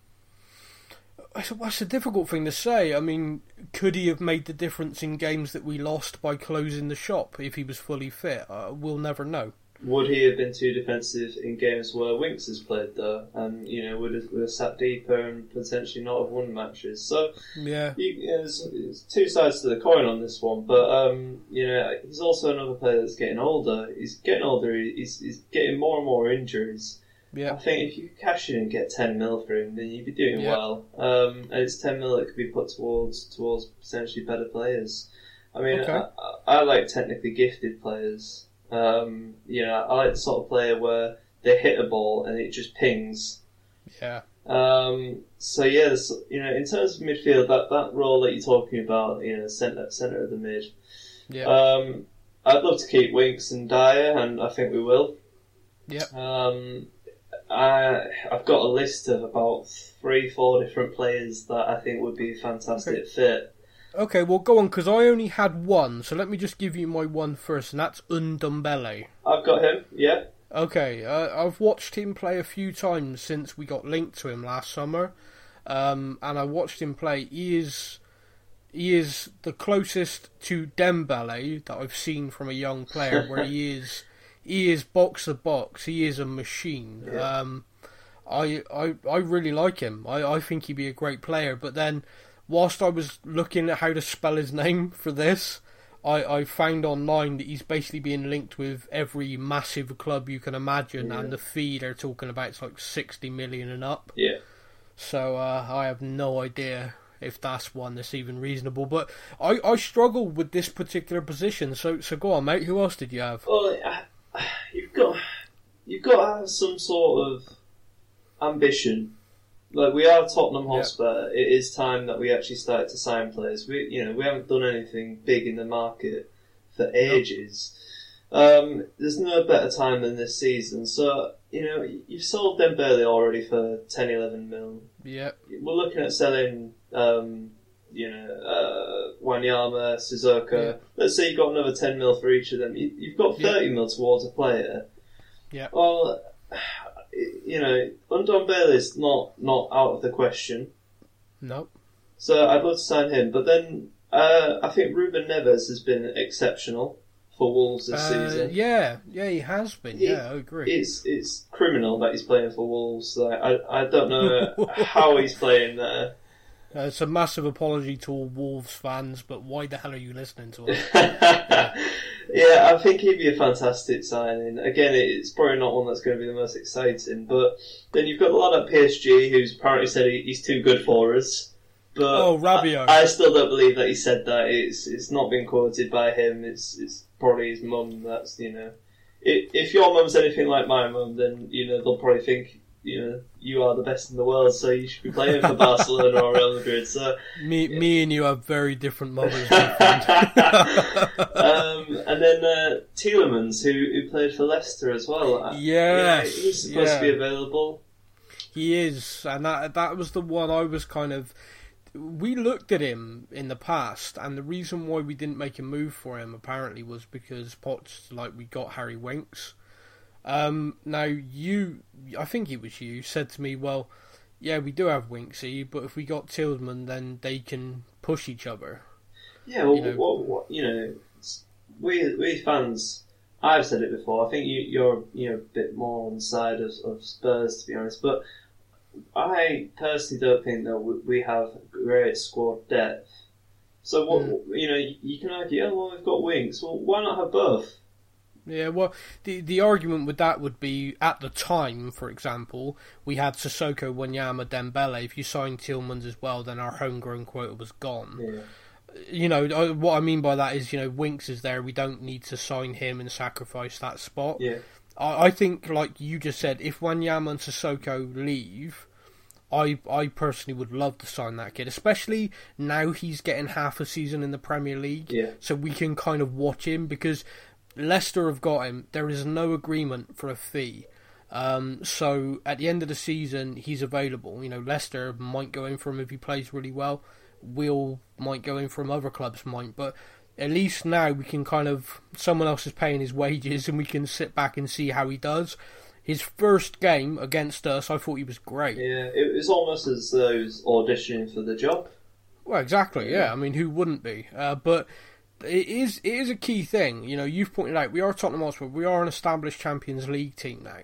That's a, difficult thing to say. I mean, could he have made the difference in games that we lost by closing the shop if he was fully fit? Uh, we'll never know. Would he have been too defensive in games where Winks has played though, and you know would have, would have sat deeper and potentially not have won matches? So Yeah. you, you know, there's, there's two sides to the coin on this one, but um, you know he's also another player that's getting older. He's getting older. He's, he's getting more and more injuries. Yeah. I think if you cash in and get ten mil for him, then you'd be doing Yeah. well. Um, and it's ten mil that could be put towards towards potentially better players. I mean, Okay. I, I like technically gifted players. Um, know, I like the sort of player where they hit a ball and it just pings. Yeah. Um, so yeah, you know, in terms of midfield, that, that role that you're talking about, you know, centre centre of the mid. Yeah. Um, I'd love to keep Winks and Dier, and I think we will. Yep. Um, I I've got a list of about three, four different players that I think would be a fantastic fit. Okay, well, go on, because I only had one, so let me just give you my one first, and that's Ndombele. I've got him. Yeah. Okay, uh, I've watched him play a few times since we got linked to him last summer, um, and I watched him play. He is he is the closest to Dembele that I've seen from a young player, where he is he is box to box. He is a machine. Yeah. Um, I, I I really like him. I, I think he'd be a great player. But then, whilst I was looking at how to spell his name for this, I, I found online that he's basically being linked with every massive club you can imagine, Yeah. and the fee they're talking about is like sixty million and up. Yeah. So uh, I have no idea if that's one that's even reasonable. But I, I struggle with this particular position. So so go on, mate. Who else did you have? Well, you've got you've got to have some sort of ambition. Like we are Tottenham. Hotspur, it is time that we actually start to sign players. We, you know, we haven't done anything big in the market for ages. Um, there's no better time than this season. So you know, you've sold Dembele already for 10, 11 mil. Yeah, We're looking at selling, um, you know, uh, Wanyama, Sissoko. Let's say you've got another 10 mil for each of them. You, you've got Yeah. 30 mil towards a player. Yeah. Well, you know, Undon is not, not out of the question. no, So I'd love to sign him. But then uh, I think Ruben Neves has been exceptional for Wolves this uh, season. yeah, yeah, he has been. Yeah, I agree. It's it's criminal that he's playing for Wolves. Like, I I don't know how he's playing there. Uh, it's a massive apology to all Wolves fans, but why the hell are you listening to us? Yeah, I think he'd be a fantastic signing. Again, it's probably not one that's going to be the most exciting, but then you've got the lad at PSG who's apparently said he's too good for us. But Oh, Rabiot. I, I still don't believe that he said that. It's it's not been quoted by him. It's it's probably his mum. That's you know, i if your mum's anything like my mum, then you know they'll probably think you know you are the best in the world, so you should be playing for Barcelona or Real Madrid. So Me, me and you have very different friend. um, and then uh, Tielemans, who, who played for Leicester as well. Uh, Yes, yeah, he's supposed to be available. He is, and that that was the one I was kind of. We looked at him in the past, and the reason why we didn't make a move for him apparently was because Potts like we got Harry Winks. Um, now you, I think it was you, said to me, "Well, yeah, we do have Winksy, but if we got Tillman, then they can push each other." Yeah, well, You know- what, what, you know, we we fans. I've said it before. I think you, you're you know a bit more on the side of, of Spurs, to be honest. But I personally don't think that we, we have great squad depth. So what Hmm. you know, you can argue, oh well, we've got Winks. Well, why not have both? Yeah, well, the the argument with that would be at the time, for example, we had Sissoko, Wanyama, Dembele. If you signed Tielemans as well, then our homegrown quota was gone. Yeah. You know, uh, what I mean by that is, you know, Winks is there. We don't need to sign him and sacrifice that spot. Yeah. I, I think, like you just said, if Wanyama and Sissoko leave, I I personally would love to sign that kid, especially now he's getting half a season in the Premier League, Yeah. so we can kind of watch him because Leicester have got him. There is no agreement for a fee. Um, so at the end of the season, he's available. You know, Leicester might go in for him if he plays really well. Will might go in for him. Other clubs might, but at least now we can kind of someone else is paying his wages, and we can sit back and see how he does. His first game against us, I thought he was great. Yeah, it was almost as though he was auditioning for the job. Well, exactly. Yeah, I mean, who wouldn't be? Uh, but it is it is a key thing. You know, you've pointed out we are Tottenham Hotspur. We are an established Champions League team now.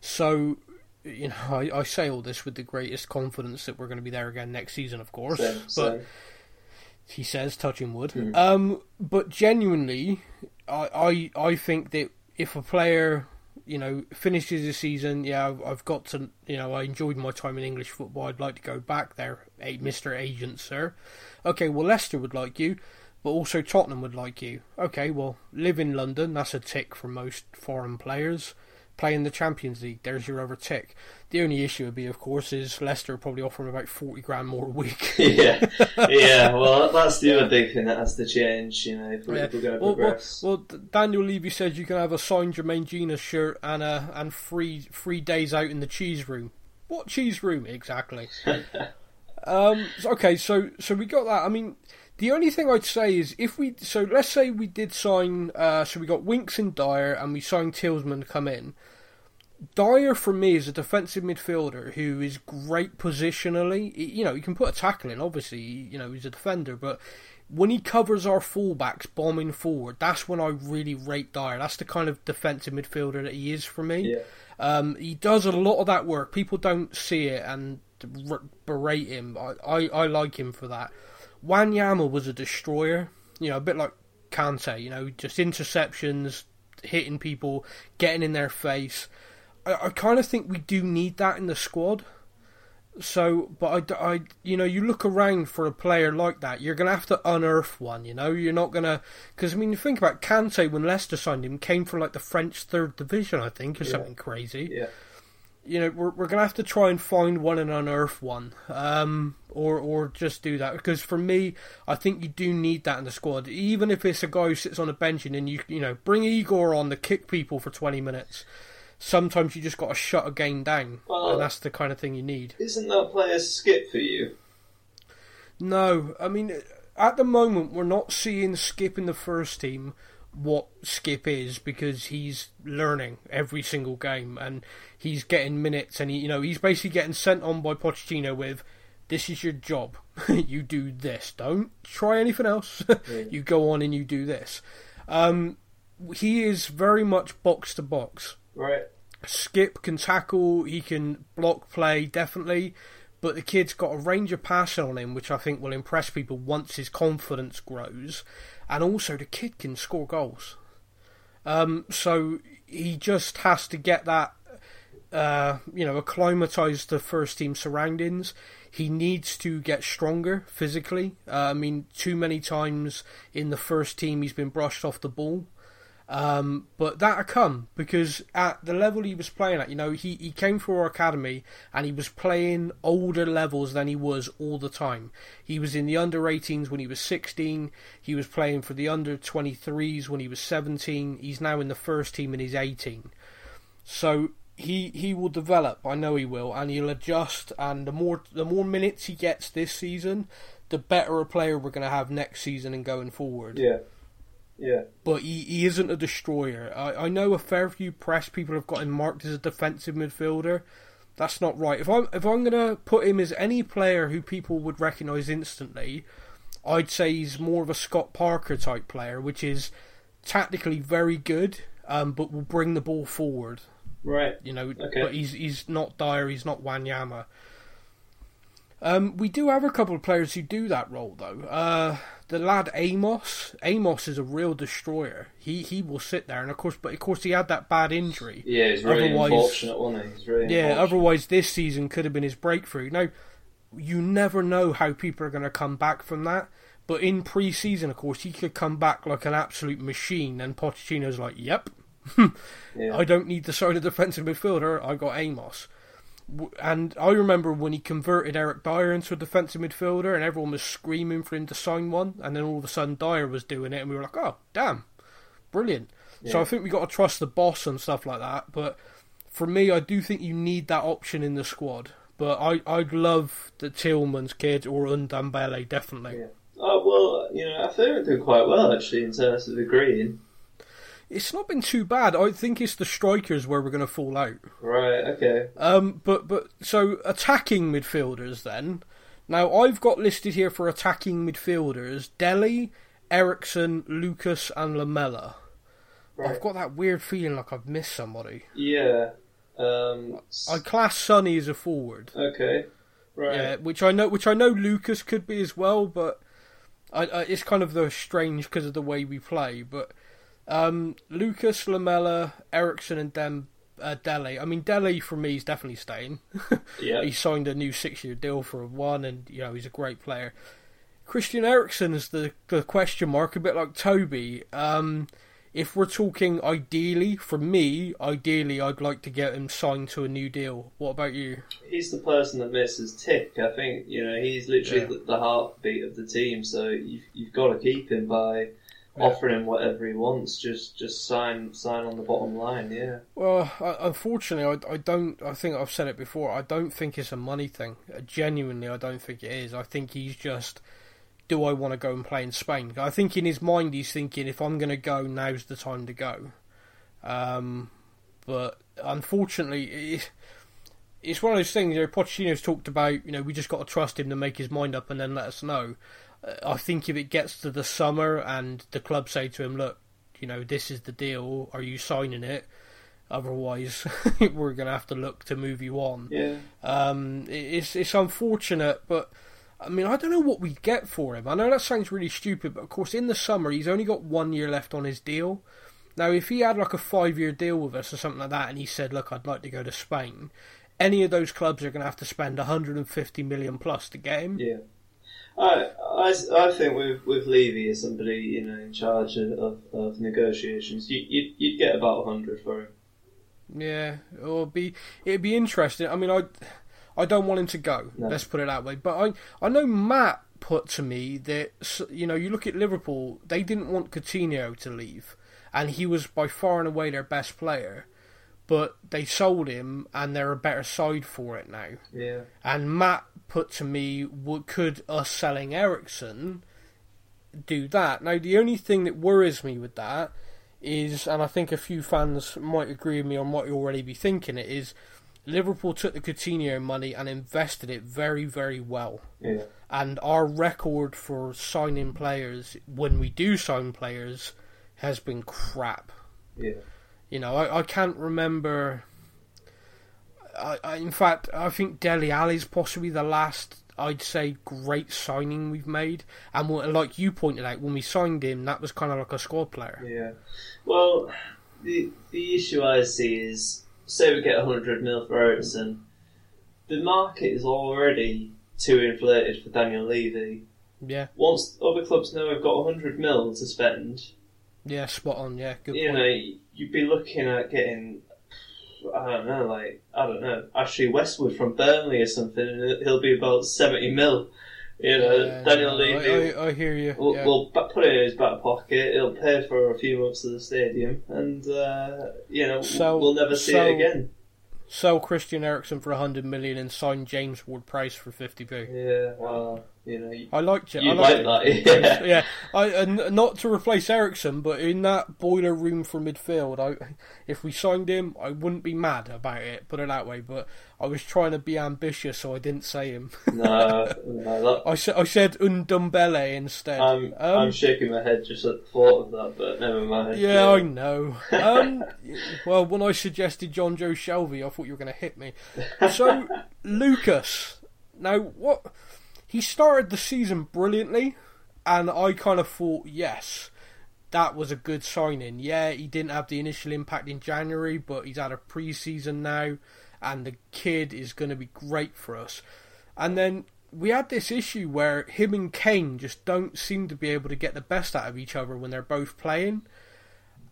So, you know, I, I say all this with the greatest confidence that we're going to be there again next season, of course. So, but he says, touching wood. Hmm. Um, but genuinely, I, I I think that if a player, you know, finishes the season, yeah, I've, I've got to, you know, I enjoyed my time in English football. I'd like to go back there, Mister Agent, sir. Okay, well, Leicester would like you, but also Tottenham would like you. Okay, well, live in London. That's a tick for most foreign players. Play in the Champions League. There's your other tick. The only issue would be, of course, is Leicester probably offering about forty grand more a week. yeah, yeah. Well, that's the other big thing that has to change. You know, if we're, Yeah. going to Well, well, progress. well, Daniel Levy says you can have a signed Jermaine Jenas shirt and a and free free days out in the cheese room. What cheese room exactly? um. Okay. So so we got that. I mean, the only thing I'd say is if we so let's say we did sign. Uh, so we got Winks and Dier, and we signed Tielemans to come in. Dier for me is a defensive midfielder who is great positionally. He- You know, he can put a tackle in. Obviously, you know he's a defender, but when he covers our fullbacks bombing forward, that's when I really rate Dier. That's the kind of defensive midfielder that he is for me. yeah, Um, he does a lot of that work. People don't see it and berate him. I, I, I like him for that. Wanyama was a destroyer. You know, a bit like Kante. You know, just interceptions, hitting people, getting in their face. I, I kind of think we do need that in the squad. So, but I, I, you know, you look around for a player like that, you're going to have to unearth one, you know? You're not going to. Because, I mean, you think about Kante when Leicester signed him, came from like the French third division, I think, or Yeah. something crazy. yeah. You know, we're, we're going to have to try and find one and unearth one. Um, or, or just do that. Because for me, I think you do need that in the squad. Even if it's a guy who sits on a bench and then you, you know, bring Igor on to kick people for 20 minutes. Sometimes you just got to shut a game down. Well- and that's the kind of thing you need. Isn't that player Skipp for you? No, I mean, at the moment, we're not seeing Skipp in the first team what Skipp is because he's learning every single game and he's getting minutes and he, you know, he's basically getting sent on by Pochettino with, "This is your job. you do this. Don't try anything else. you go on and you do this." Um, he is very much box to box. Right. Skipp can tackle, he can block play, definitely. But the kid's got a range of passing on him, which I think will impress people once his confidence grows. And also, the kid can score goals. Um, so he just has to get that, uh, you know, acclimatise to first team surroundings. He needs to get stronger physically. Uh, I mean, too many times in the first team he's been brushed off the ball. Um, but that'll come because at the level he was playing at, you know, he, he came through our academy and he was playing older levels than he was all the time. He was in the under 18s when he was 16. He was playing for the under 23s when he was 17. He's now in the first team and he's 18. So he he will develop. I know he will, and he'll adjust. And the more the more minutes he gets this season, the better a player we're going to have next season and going forward. Yeah. Yeah. But he, he isn't a destroyer. I, I know a fair few press people have got him marked as a defensive midfielder. That's not right. If I'm if I'm gonna put him as any player who people would recognise instantly, I'd say he's more of a Scott Parker type player, which is tactically very good, um, but will bring the ball forward. Right. You know, Okay. but he's he's not Dier, he's not Wanyama. Um, we do have a couple of players who do that role though. Uh, the lad Amos, Amos is a real destroyer. He he will sit there, and of course, but of course he had that bad injury. Yeah, he's really Otherwise- unfortunate, wasn't he? Really Yeah, otherwise this season could have been his breakthrough. Now, you never know how people are going to come back from that. But in pre-season, of course, he could come back like an absolute machine, and Pochettino's like, "Yep, Yeah. I don't need the side of defensive midfielder. I got Amos." And I remember when he converted Eric Dier into a defensive midfielder, and everyone was screaming for him to sign one, and then all of a sudden Dier was doing it, and we were like, "Oh, damn, brilliant!" So I think we got to trust the boss and stuff like that. But for me, I do think you need that option in the squad. But I I'd love the Tielemans kid or Ndombele definitely. Yeah. Oh well, you know, I think we're doing quite well actually in terms of agreeing. It's not been too bad. I think it's the strikers where we're going to fall out. Right. Okay. Um, but but so attacking midfielders then. Now I've got listed here for attacking midfielders: Dele, Eriksen, Lucas, and Lamela. Right. I've got that weird feeling like I've missed somebody. Yeah. Um. I class Sonny as a forward. Okay. Right. Yeah, which I know, which I know Lucas could be as well, but I, I, it's kind of the strange because of the way we play. But um, Lucas, Lamela, Eriksen, and Dem, uh, Dele. I mean, Dele for me is definitely staying. Yeah. he signed a new six-year deal for one, and you know he's a great player. Christian Eriksen is the the question mark, a bit like Toby. Um, if we're talking ideally, for me, ideally, I'd like to get him signed to a new deal. What about you? He's the person that misses tick. I think you know he's literally Yeah. the, the heartbeat of the team. So you've you've got to keep him by Yeah. offering him whatever he wants. Just just sign sign on the bottom line. Yeah. Well, I, unfortunately, I, I don't. I think I've said it before. I don't think it's a money thing. Uh, Genuinely, I don't think it is. I think he's just. Do I want to go and play in Spain? I think in his mind he's thinking, if I'm going to go, now's the time to go. Um, but unfortunately, it, it's one of those things. You know, Pochettino's talked about. You know, we just got to trust him to make his mind up and then let us know. I think if it gets to the summer and the club say to him, "Look, you know, this is the deal. Are you signing it?" Otherwise, we're going to have to look to move you on. Yeah. Um, it's it's unfortunate, but I mean, I don't know what we'd get for him. I know that sounds really stupid, but of course, in the summer, he's only got one year left on his deal. Now, if he had like a five year deal with us or something like that, and he said, "Look, I'd like to go to Spain," any of those clubs are going to have to spend 150 million plus to get him. Yeah. I, I, I think with with Levy as somebody you know in charge of, of, negotiations, you you'd, you'd get about hundred for him. Yeah, it'll be it'd be interesting. I mean, I I don't want him to go. No. Let's put it that way. But I I know Matt put to me that you know you look at Liverpool, they didn't want Coutinho to leave, and he was by far and away their best player. But they sold him, and they're a better side for it now. Yeah. And Matt put to me, would, could us selling Eriksen do that? Now, the only thing that worries me with that is, and I think a few fans might agree with me on what you already be thinking it, is Liverpool took the Coutinho money and invested it very, very well. Yeah. And our record for signing players, when we do sign players, has been crap. Yeah. You know, I, I can't remember. I, I, in fact, I think Dele Alli's possibly the last I'd say great signing we've made. And like you pointed out, when we signed him, that was kind of like a squad player. Yeah. Well, the the issue I see is, say we get 100 mil for Eriksen, the market is already too inflated for Daniel Levy. Yeah, Once other clubs know we've got 100 mil to spend, yeah, spot on. Yeah, good you point. know, you'd be looking at getting, I don't know, like, I don't know, Ashley Westwood from Burnley or something, and he'll be about 70 mil. You know, Yeah, Daniel Levy I, I, I hear you. We'll, yeah. we'll put it in his back pocket. It'll pay for a few months of the stadium, and uh, you know So- we'll never see so- it again. Sell Christian Eriksen for 100 million and sign James Ward Prowse for 50p. Yeah, well, you know, I liked it. you I like liked that, yeah. yeah. I, and not to replace Eriksen, but in that boiler room for midfield, I, if we signed him, I wouldn't be mad about it. Put it that way. But I was trying to be ambitious, so I didn't say him. no, no, I said I said Ndombele instead. I'm Um, I'm shaking my head just at the thought of that, but never mind. Yeah, I know. Um, well, when I suggested Jonjo Shelvey, I thought you were going to hit me. So, Lucas. Now, what? He started the season brilliantly, and I kind of thought, yes, that was a good signing. Yeah, he didn't have the initial impact in January, but he's had a pre-season now, and the kid is going to be great for us. And then we had this issue where him and Kane just don't seem to be able to get the best out of each other when they're both playing.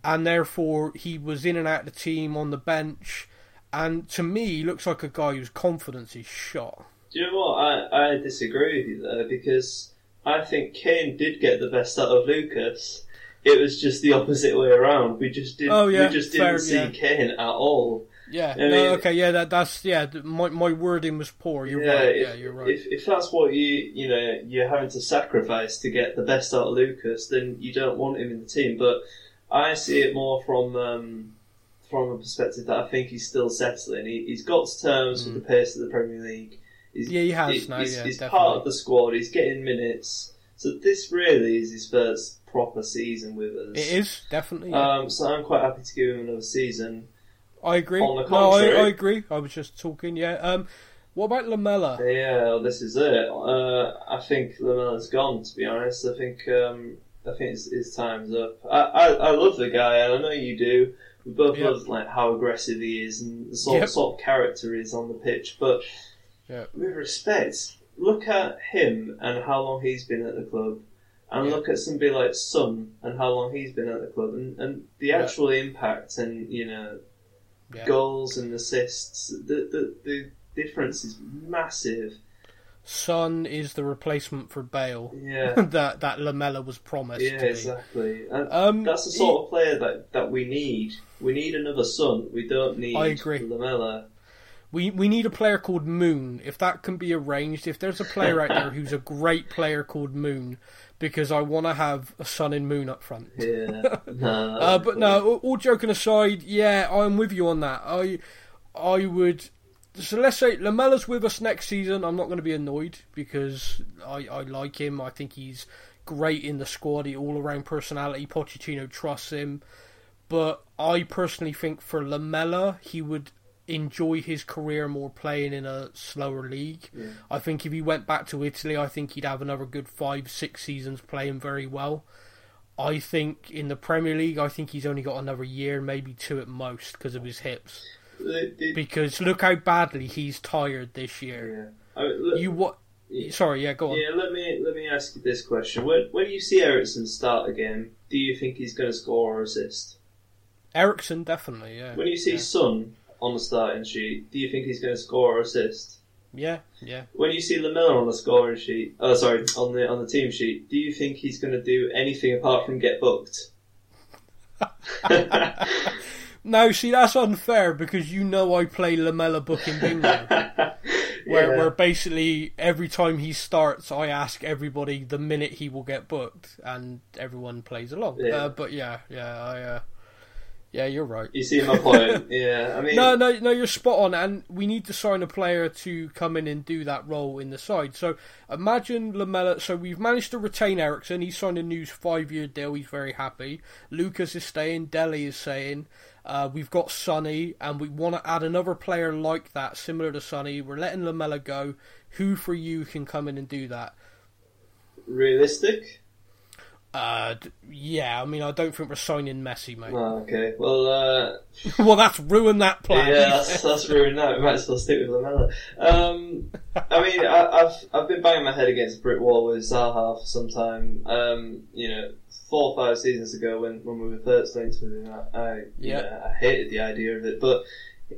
And therefore, he was in and out of the team on the bench. And to me, he looks like a guy whose confidence is shot. Do you know what? I, I disagree with you there because I think Kane did get the best out of Lucas. It was just the opposite way around. We just didn't. Oh, yeah, we just didn't see yeah. Kane at all. Yeah, I no, okay, yeah, that that's yeah. My my wording was poor. You're yeah, right. if, yeah, you're right. If, if that's what you you know you're having to sacrifice to get the best out of Lucas, then you don't want him in the team. But I see it more from um, from a perspective that I think he's still settling. He, he's got to terms with the pace of the Premier League. He's. Yeah, he has he- now, He's, yeah, he's part of the squad. He's getting minutes. So this really is his first proper season with us. it is definitely. Yeah. Um, so I'm quite happy to give him another season. I agree. on the no, I, I agree. I was just talking. Yeah. Um, what about Lamela? Yeah, well, this is it. Uh, I think Lamela's gone. To be honest, I think um, I think his, his time's up. I, I, I love the guy, and I know you do. We both Yep. love like how aggressive he is and the sort, Yep. sort of character he is on the pitch. But Yeah. with respect, look at him and how long he's been at the club, and Yeah. look at somebody like Son and how long he's been at the club, and, and the Yeah. actual impact and you know Yeah. goals and assists. The, the the difference is massive. Son is the replacement for Bale Yeah. that that Lamela was promised. Yeah, exactly. Um, that's the sort of player that, that we need. We need another Son. We don't need I agree. Lamela. We we need a player called Moon. If that can be arranged, if there's a player out there who's a great player called Moon, because I want to have a Son in Moon up front. Yeah. no, Uh, but no, all- all joking aside, yeah, I'm with you on that. I I would. So let's say Lamela's with us next season. I'm not going to be annoyed because I, I like him. I think he's great in the squad. He all around personality. Pochettino trusts him. But I personally think for Lamela, he would enjoy his career more playing in a slower league. Yeah. I think if he went back to Italy, I think he'd have another good five, six seasons playing very well. I think in the Premier League, I think he's only got another year, maybe two at most, because of his hips. Because look how badly he's tired this year. yeah. I mean, look- You what? Sorry, yeah, go on. yeah, let me let me ask you this question: When when you see Eriksen start again, do you think he's going to score or assist? Eriksen definitely, yeah. When you see yeah. Son on the starting sheet, do you think he's going to score or assist? yeah, yeah. When you see Lamela on the scoring sheet, oh sorry, on the on the team sheet, do you think he's going to do anything apart from get booked? No, see that's unfair because you know I play Lamela booking bingo, where Yeah. where basically every time he starts, I ask everybody the minute he will get booked, and everyone plays along. Yeah. Uh, but yeah, yeah, I, uh, yeah, you're right. You see my point? yeah, I mean, No, no, no, you're spot on, and we need to sign a player to come in and do that role in the side. So imagine Lamela. So we've managed to retain Eriksen. He signed a new five-year deal. He's very happy. Lucas is staying. Dele is staying. Uh, we've got Sonny, and we want to add another player like that, similar to Sonny. We're letting Lamela go. Who for you can come in and do that? Realistic? Uh, yeah, I mean, I don't think we're signing Messi, mate. Oh, okay. Well, uh, well, that's ruined that plan. yeah, that's, that's ruined now. We might as well stick with Lamela. Um, I mean, I, I've I've been banging my head against a brick wall with Zaha for some time. Um, you know, four or five seasons ago when, when we were first linked with him, I, I you Yeah. know, I hated the idea of it, but.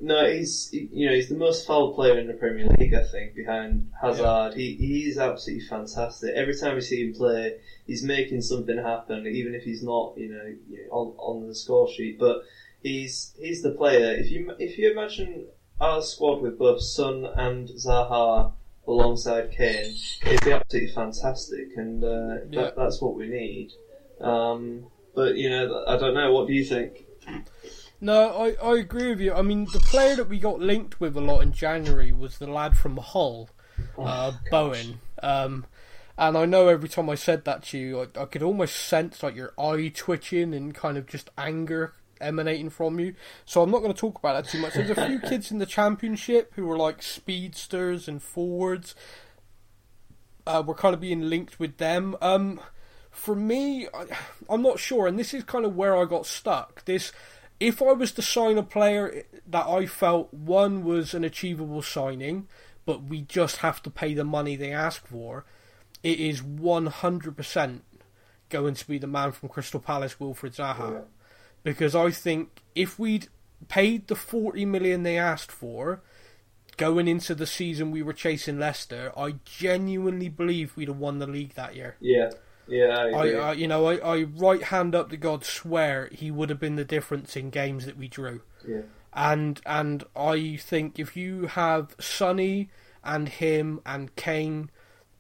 No, he's you know he's the most foul player in the Premier League. I think behind Hazard, he he's absolutely fantastic. Every time we see him play, he's making something happen, even if he's not you know on on the score sheet. But he's he's the player. If you if you imagine our squad with both Son and Zaha alongside Kane, it'd be absolutely fantastic, and uh, Yeah. that, that's what we need. Um, but you know, I don't know. What do you think? No, I, I agree with you. I mean, the player that we got linked with a lot in January was the lad from Hull, uh, Oh, Bowen. Um, and I know every time I said that to you, I, I could almost sense like your eye twitching and kind of just anger emanating from you. So I'm not going to talk about that too much. There's a few kids in the championship who were like speedsters and forwards. Uh, we're kind of being linked with them. Um, for me, I, I'm not sure, and this is kind of where I got stuck. This, if I was to sign a player that I felt one was an achievable signing, but we just have to pay the money they ask for, it is 100% going to be the man from Crystal Palace, Wilfried Zaha, Yeah. because I think if we'd paid the 40 million they asked for. Going into the season we were chasing Leicester, I genuinely believe we'd have won the league that year. Yeah, yeah, I I. I you know, I, I right hand up to God swear he would have been the difference in games that we drew. yeah. And and I think if you have Sonny and him and Kane,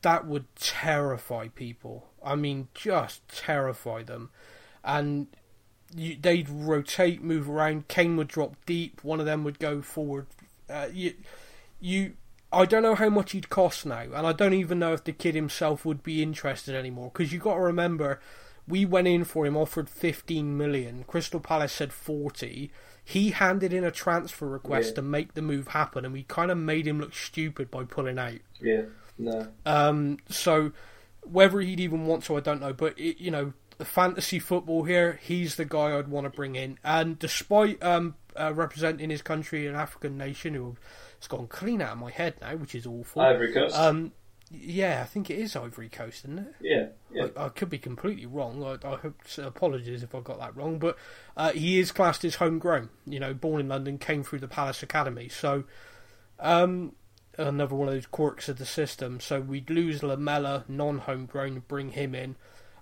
that would terrify people. I mean, just terrify them. And you, they'd rotate, move around. Kane would drop deep. One of them would go forward. Uh, you, you. I don't know how much he'd cost now, and I don't even know if the kid himself would be interested anymore. Because you got to remember, we went in for him, offered fifteen million. Crystal Palace said forty. He handed in a transfer request Yeah. to make the move happen, and we kind of made him look stupid by pulling out. Yeah, no. Um, so whether he'd even want to, I don't know. But it, you know, the fantasy football here, he's the guy I'd want to bring in. And despite um, uh, representing his country, an African nation who has gone clean out of my head now, which is awful. Ivory Coast. Um, yeah, I think it is Ivory Coast, isn't it? yeah, yeah. I, I could be completely wrong. I, I hope apologies if I got that wrong, but uh, he is classed as homegrown. You know, born in London, came through the Palace Academy. So, um, another one of those quirks of the system. So we'd lose Lamela, non-homegrown, bring him in.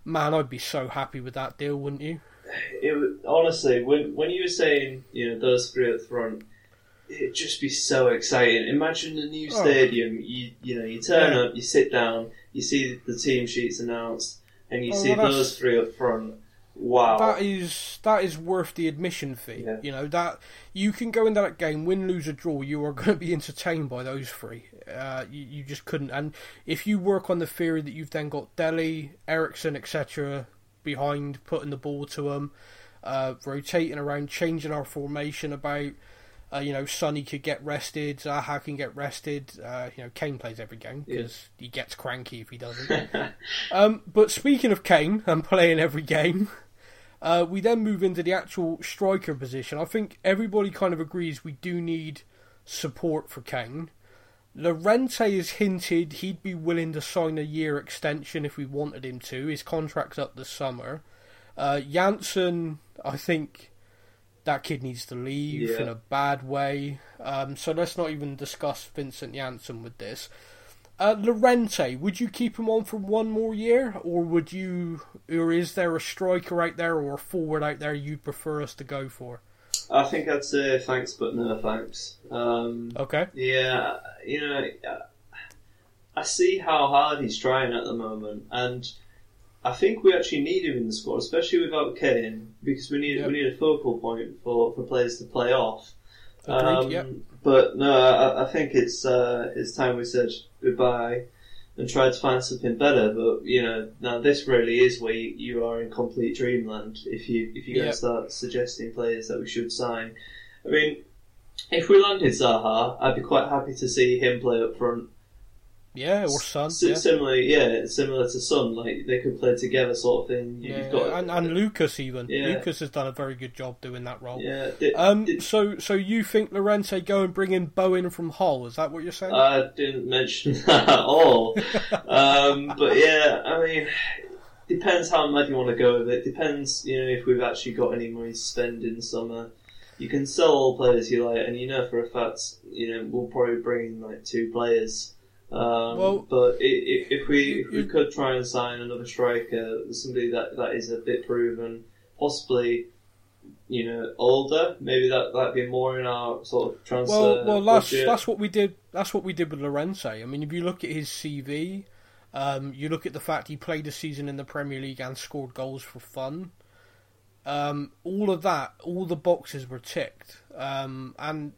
Man, I'd be so happy with that deal, wouldn't you? It honestly, when when you were saying you know those three up front, it'd just be so exciting. Imagine the new Oh. stadium. You you know you turn Yeah. up, you sit down, you see the team sheets announced, and you Oh, see well, that's- those three up front. Wow. That is that is worth the admission fee. Yeah. You know that you can go into that game, win, lose, or draw. You are going to be entertained by those three. Uh, you, you just couldn't. And if you work on the theory that you've then got Dele, Eriksen, etc. behind, putting the ball to them, uh, rotating around, changing our formation about. Uh, you know, Sonny could get rested, Zaha can get rested. Uh, you know, Kane plays every game Yeah. because he gets cranky if he doesn't. Um, but speaking of Kane and playing every game, uh, we then move into the actual striker position. I think everybody kind of agrees we do need support for Kane. Llorente has hinted he'd be willing to sign a year extension if we wanted him to. His contract's up this summer. Uh, Janssen, I think that kid needs to leave Yeah. in a bad way. Um, so let's not even discuss Vincent Janssen with this. Uh, Llorente, would you keep him on for one more year, or would you, or is there a striker out there or a forward out there you'd prefer us to go for? I think I'd say thanks, but no thanks. Um, Okay. Yeah, you know, I see how hard he's trying at the moment, and I think we actually need him in the squad, especially without Kane, because we need Yep. we need a focal point for, for players to play off. Agreed, Um, yep. But no, I, I think it's uh, it's time we said goodbye. and tried to find something better. But you know, now this really is where you, you are in complete dreamland if you if you're going Yep. to start suggesting players that we should sign. I mean, if we landed Zaha, I'd be quite happy to see him play up front. Yeah, or Son. S- yeah. Similarly, yeah, similar to Son, like they could play together, sort of thing. Yeah, You've got and, and Lucas even. Yeah. Lucas has done a very good job doing that role. yeah. Did, Um, did- so so you think Llorente go and bring in Bowen from Hull? Is that what you're saying? I didn't mention that at all. um, but yeah, I mean, depends how mad you want to go with it. Depends, you know, if we've actually got any money to spend in summer. You can sell all players you like, and you know for a fact, you know, we'll probably bring in like two players. Um, Well, but i- i- if we if we could try and sign another striker, somebody that, that is a bit proven, possibly, you know, older, maybe that that'd be more in our sort of transfer. well, well, that's budget. that's what we did. That's what we did with Llorente. I mean, if you look at his CV, um, you look at the fact he played a season in the Premier League and scored goals for fun. Um, all of that, all the boxes were ticked, um, and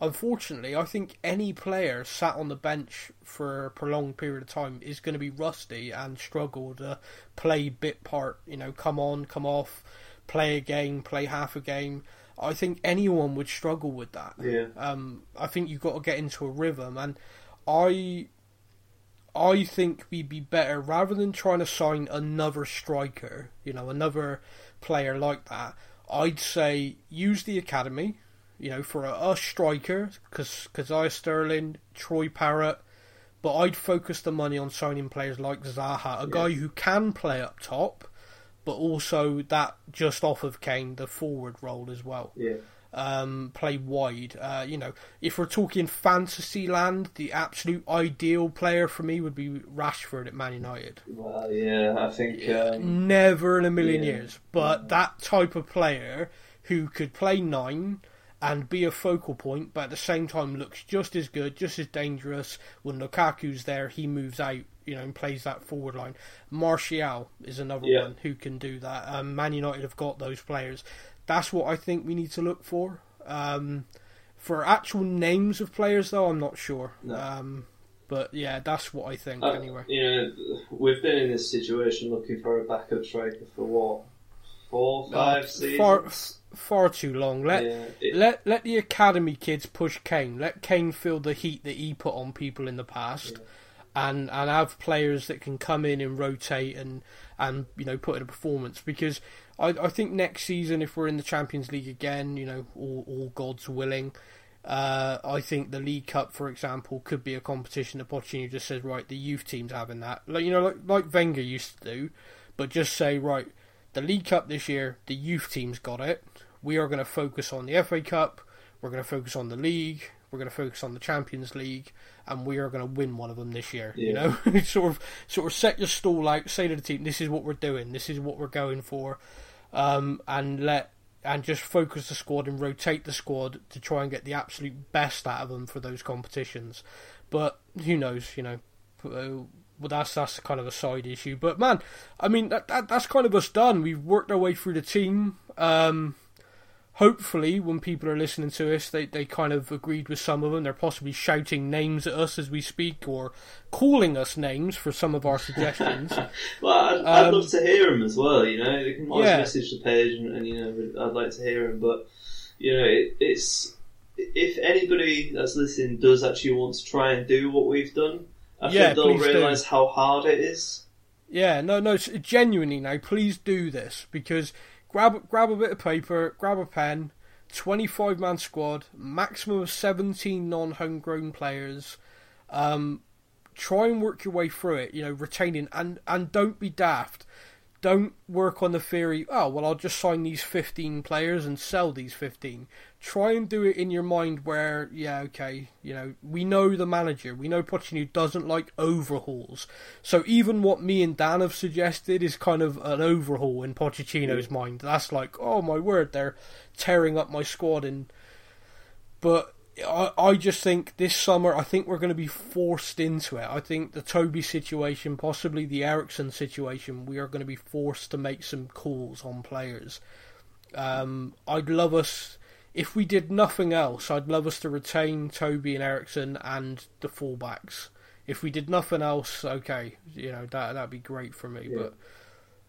unfortunately, I think any player sat on the bench for a prolonged period of time is going to be rusty and struggle to play bit part. You know, come on, come off, play a game, play half a game. I think anyone would struggle with that. Yeah. Um, I think you've got to get into a rhythm, and I, I think we'd be better rather than trying to sign another striker. You know, another player like that. I'd say use the academy. You know, for a, a striker, because Kazaiah Sterling, Troy Parrott, but I'd focus the money on signing players like Zaha, a guy who can play up top, but also that just off of Kane, the forward role as well Yeah. um, play wide. Uh, you know, if we're talking fantasy land, the absolute ideal player for me would be Rashford at Man United. Well, yeah, I think um, Never in a million Yeah. years. But that type of player who could play nine and be a focal point, but at the same time looks just as good, just as dangerous. When Lukaku's there, he moves out, you know, and plays that forward line. Martial is another Yeah. one who can do that. Um, Man United have got those players. That's what I think we need to look for. Um, for actual names of players, though, I'm not sure. No. Um, but yeah, that's what I think uh, anyway. you know we've been in this situation looking for a backup striker for what four, five Uh, seasons. far, far too long. Let yeah, it- let let the academy kids push Kane. Let Kane feel the heat that he put on people in the past, and and have players that can come in and rotate and and you know put in a performance. Because I I think next season if we're in the Champions League again, you know all all gods willing. Uh, I think the League Cup, for example, could be a competition that Pochettino just says, right, the youth team's having that. Like you know, like, like Wenger used to do, but just say, right, the League Cup this year, the youth team's got it. We are going to focus on the FA Cup. We're going to focus on the league. We're going to focus on the Champions League, and we are going to win one of them this year. You know, sort of, sort of set your stall out. Say to the team, "This is what we're doing. This is what we're going for," um, and let and just focus the squad and rotate the squad to try and get the absolute best out of them for those competitions. But who knows? You know, uh, well, that's that's kind of a side issue. But man, I mean that, that that's kind of us done. We've worked our way through the team. Um, hopefully, when people are listening to us, they they kind of agreed with some of them. They're possibly shouting names at us as we speak, or calling us names for some of our suggestions. well, I'd, I'd um, love to hear them as well. You know, you can always Yeah. message the page, and, and you know, I'd like to hear them. But you know, it, it's if anybody that's listening does actually want to try and do what we've done, I Yeah, think they'll realise how hard it is. Yeah, no, no, genuinely now, please do this because grab grab a bit of paper, grab a pen, twenty five man squad, maximum of seventeen non homegrown players. Um, try and work your way through it. You know, retaining and and don't be daft. Don't work on the theory. Oh well, I'll just sign these fifteen players and sell these fifteen. Try and do it in your mind where, yeah, okay, you know, we know the manager. We know Pochettino doesn't like overhauls. So even what me and Dan have suggested is kind of an overhaul in Pochettino's mind. That's like, oh my word, they're tearing up my squad. And but I, I just think this summer, I think we're going to be forced into it. I think the Toby situation, possibly the Eriksen situation, we are going to be forced to make some calls on players. Um, I'd love us if we did nothing else. I'd love us to retain Toby and Eriksen and the fullbacks. if we did nothing else, okay, you know that that'd be great for me. Yeah. But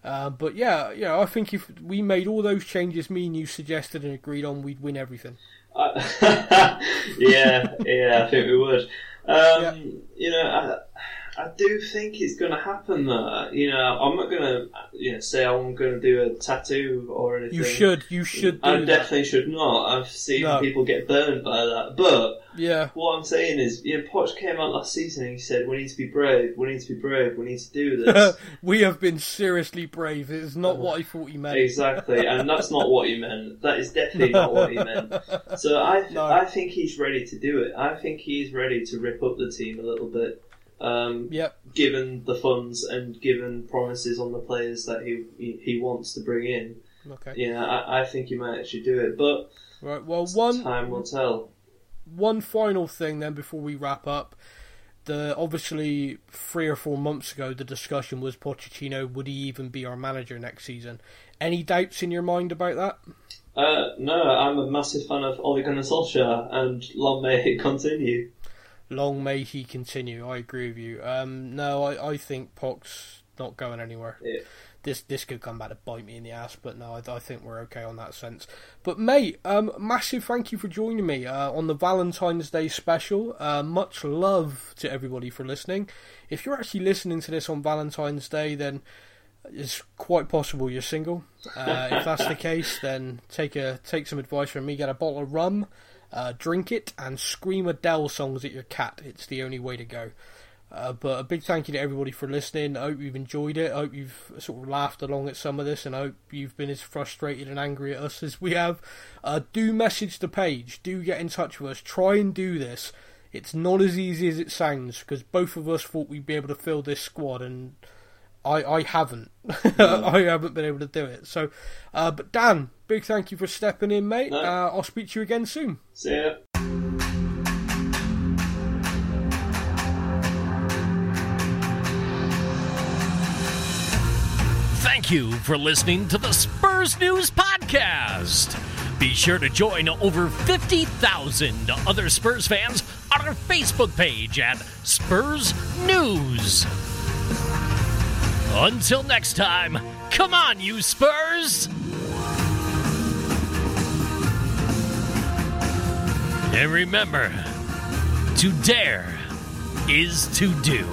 uh, but yeah, yeah, I think if we made all those changes me and you suggested and agreed on, we'd win everything. Yeah, yeah, I think we would. Um, Yeah. You know, I, I do think it's going to happen. Though, you know, I'm not going to, you know, say I'm going to do a tattoo or anything. You should, you should do I that. definitely should not. I've seen No. people get burned by that. But Yeah, what I'm saying is, you know, Poch came out last season and he said, "We need to be brave. We need to be brave. We need to do this." we have been seriously brave. It's not what I thought he meant. Exactly, and that's not what he meant. That is definitely not what he meant. So I, th- No. I think he's ready to do it. I think he's ready to rip up the team a little bit, um, Yep. given the funds and given promises on the players that he he, he wants to bring in. Okay. Yeah, I, I think he might actually do it, but Right. Well, one time will tell. one final thing then before we wrap up. The obviously three or four months ago, the discussion was Pochettino would he even be our manager next season? Any doubts in your mind about that? Uh, no, I'm a massive fan of Ole Gunnar Solskjaer, and long may it continue. Long may he continue. I agree with you. Um, no, I, I think Poch's not going anywhere. Yeah. This this could come back to bite me in the ass, but no, I, I think we're okay on that sense. But mate, um, massive thank you for joining me uh, on the Valentine's Day special. Uh, much love to everybody for listening. If you're actually listening to this on Valentine's Day, then it's quite possible you're single. Uh, if that's the case, then take a take some advice from me. Get a bottle of rum, uh, drink it, and scream Adele songs at your cat. It's the only way to go. Uh, but a big thank you to everybody for listening. I hope you've enjoyed it. I hope you've sort of laughed along at some of this, and I hope you've been as frustrated and angry at us as we have. Uh, do message the page. Do get in touch with us. Try and do this. It's not as easy as it sounds because both of us thought we'd be able to fill this squad, and I I haven't. I haven't been able to do it. So, uh, but Dan, big thank you for stepping in, mate. No. Uh, I'll speak to you again soon. See ya. Thank you for listening to the Spurs News Podcast. Be sure to join over 50,000 other Spurs fans on our Facebook page at Spurs News. Until next time, come on, you Spurs! And remember, to dare is to do.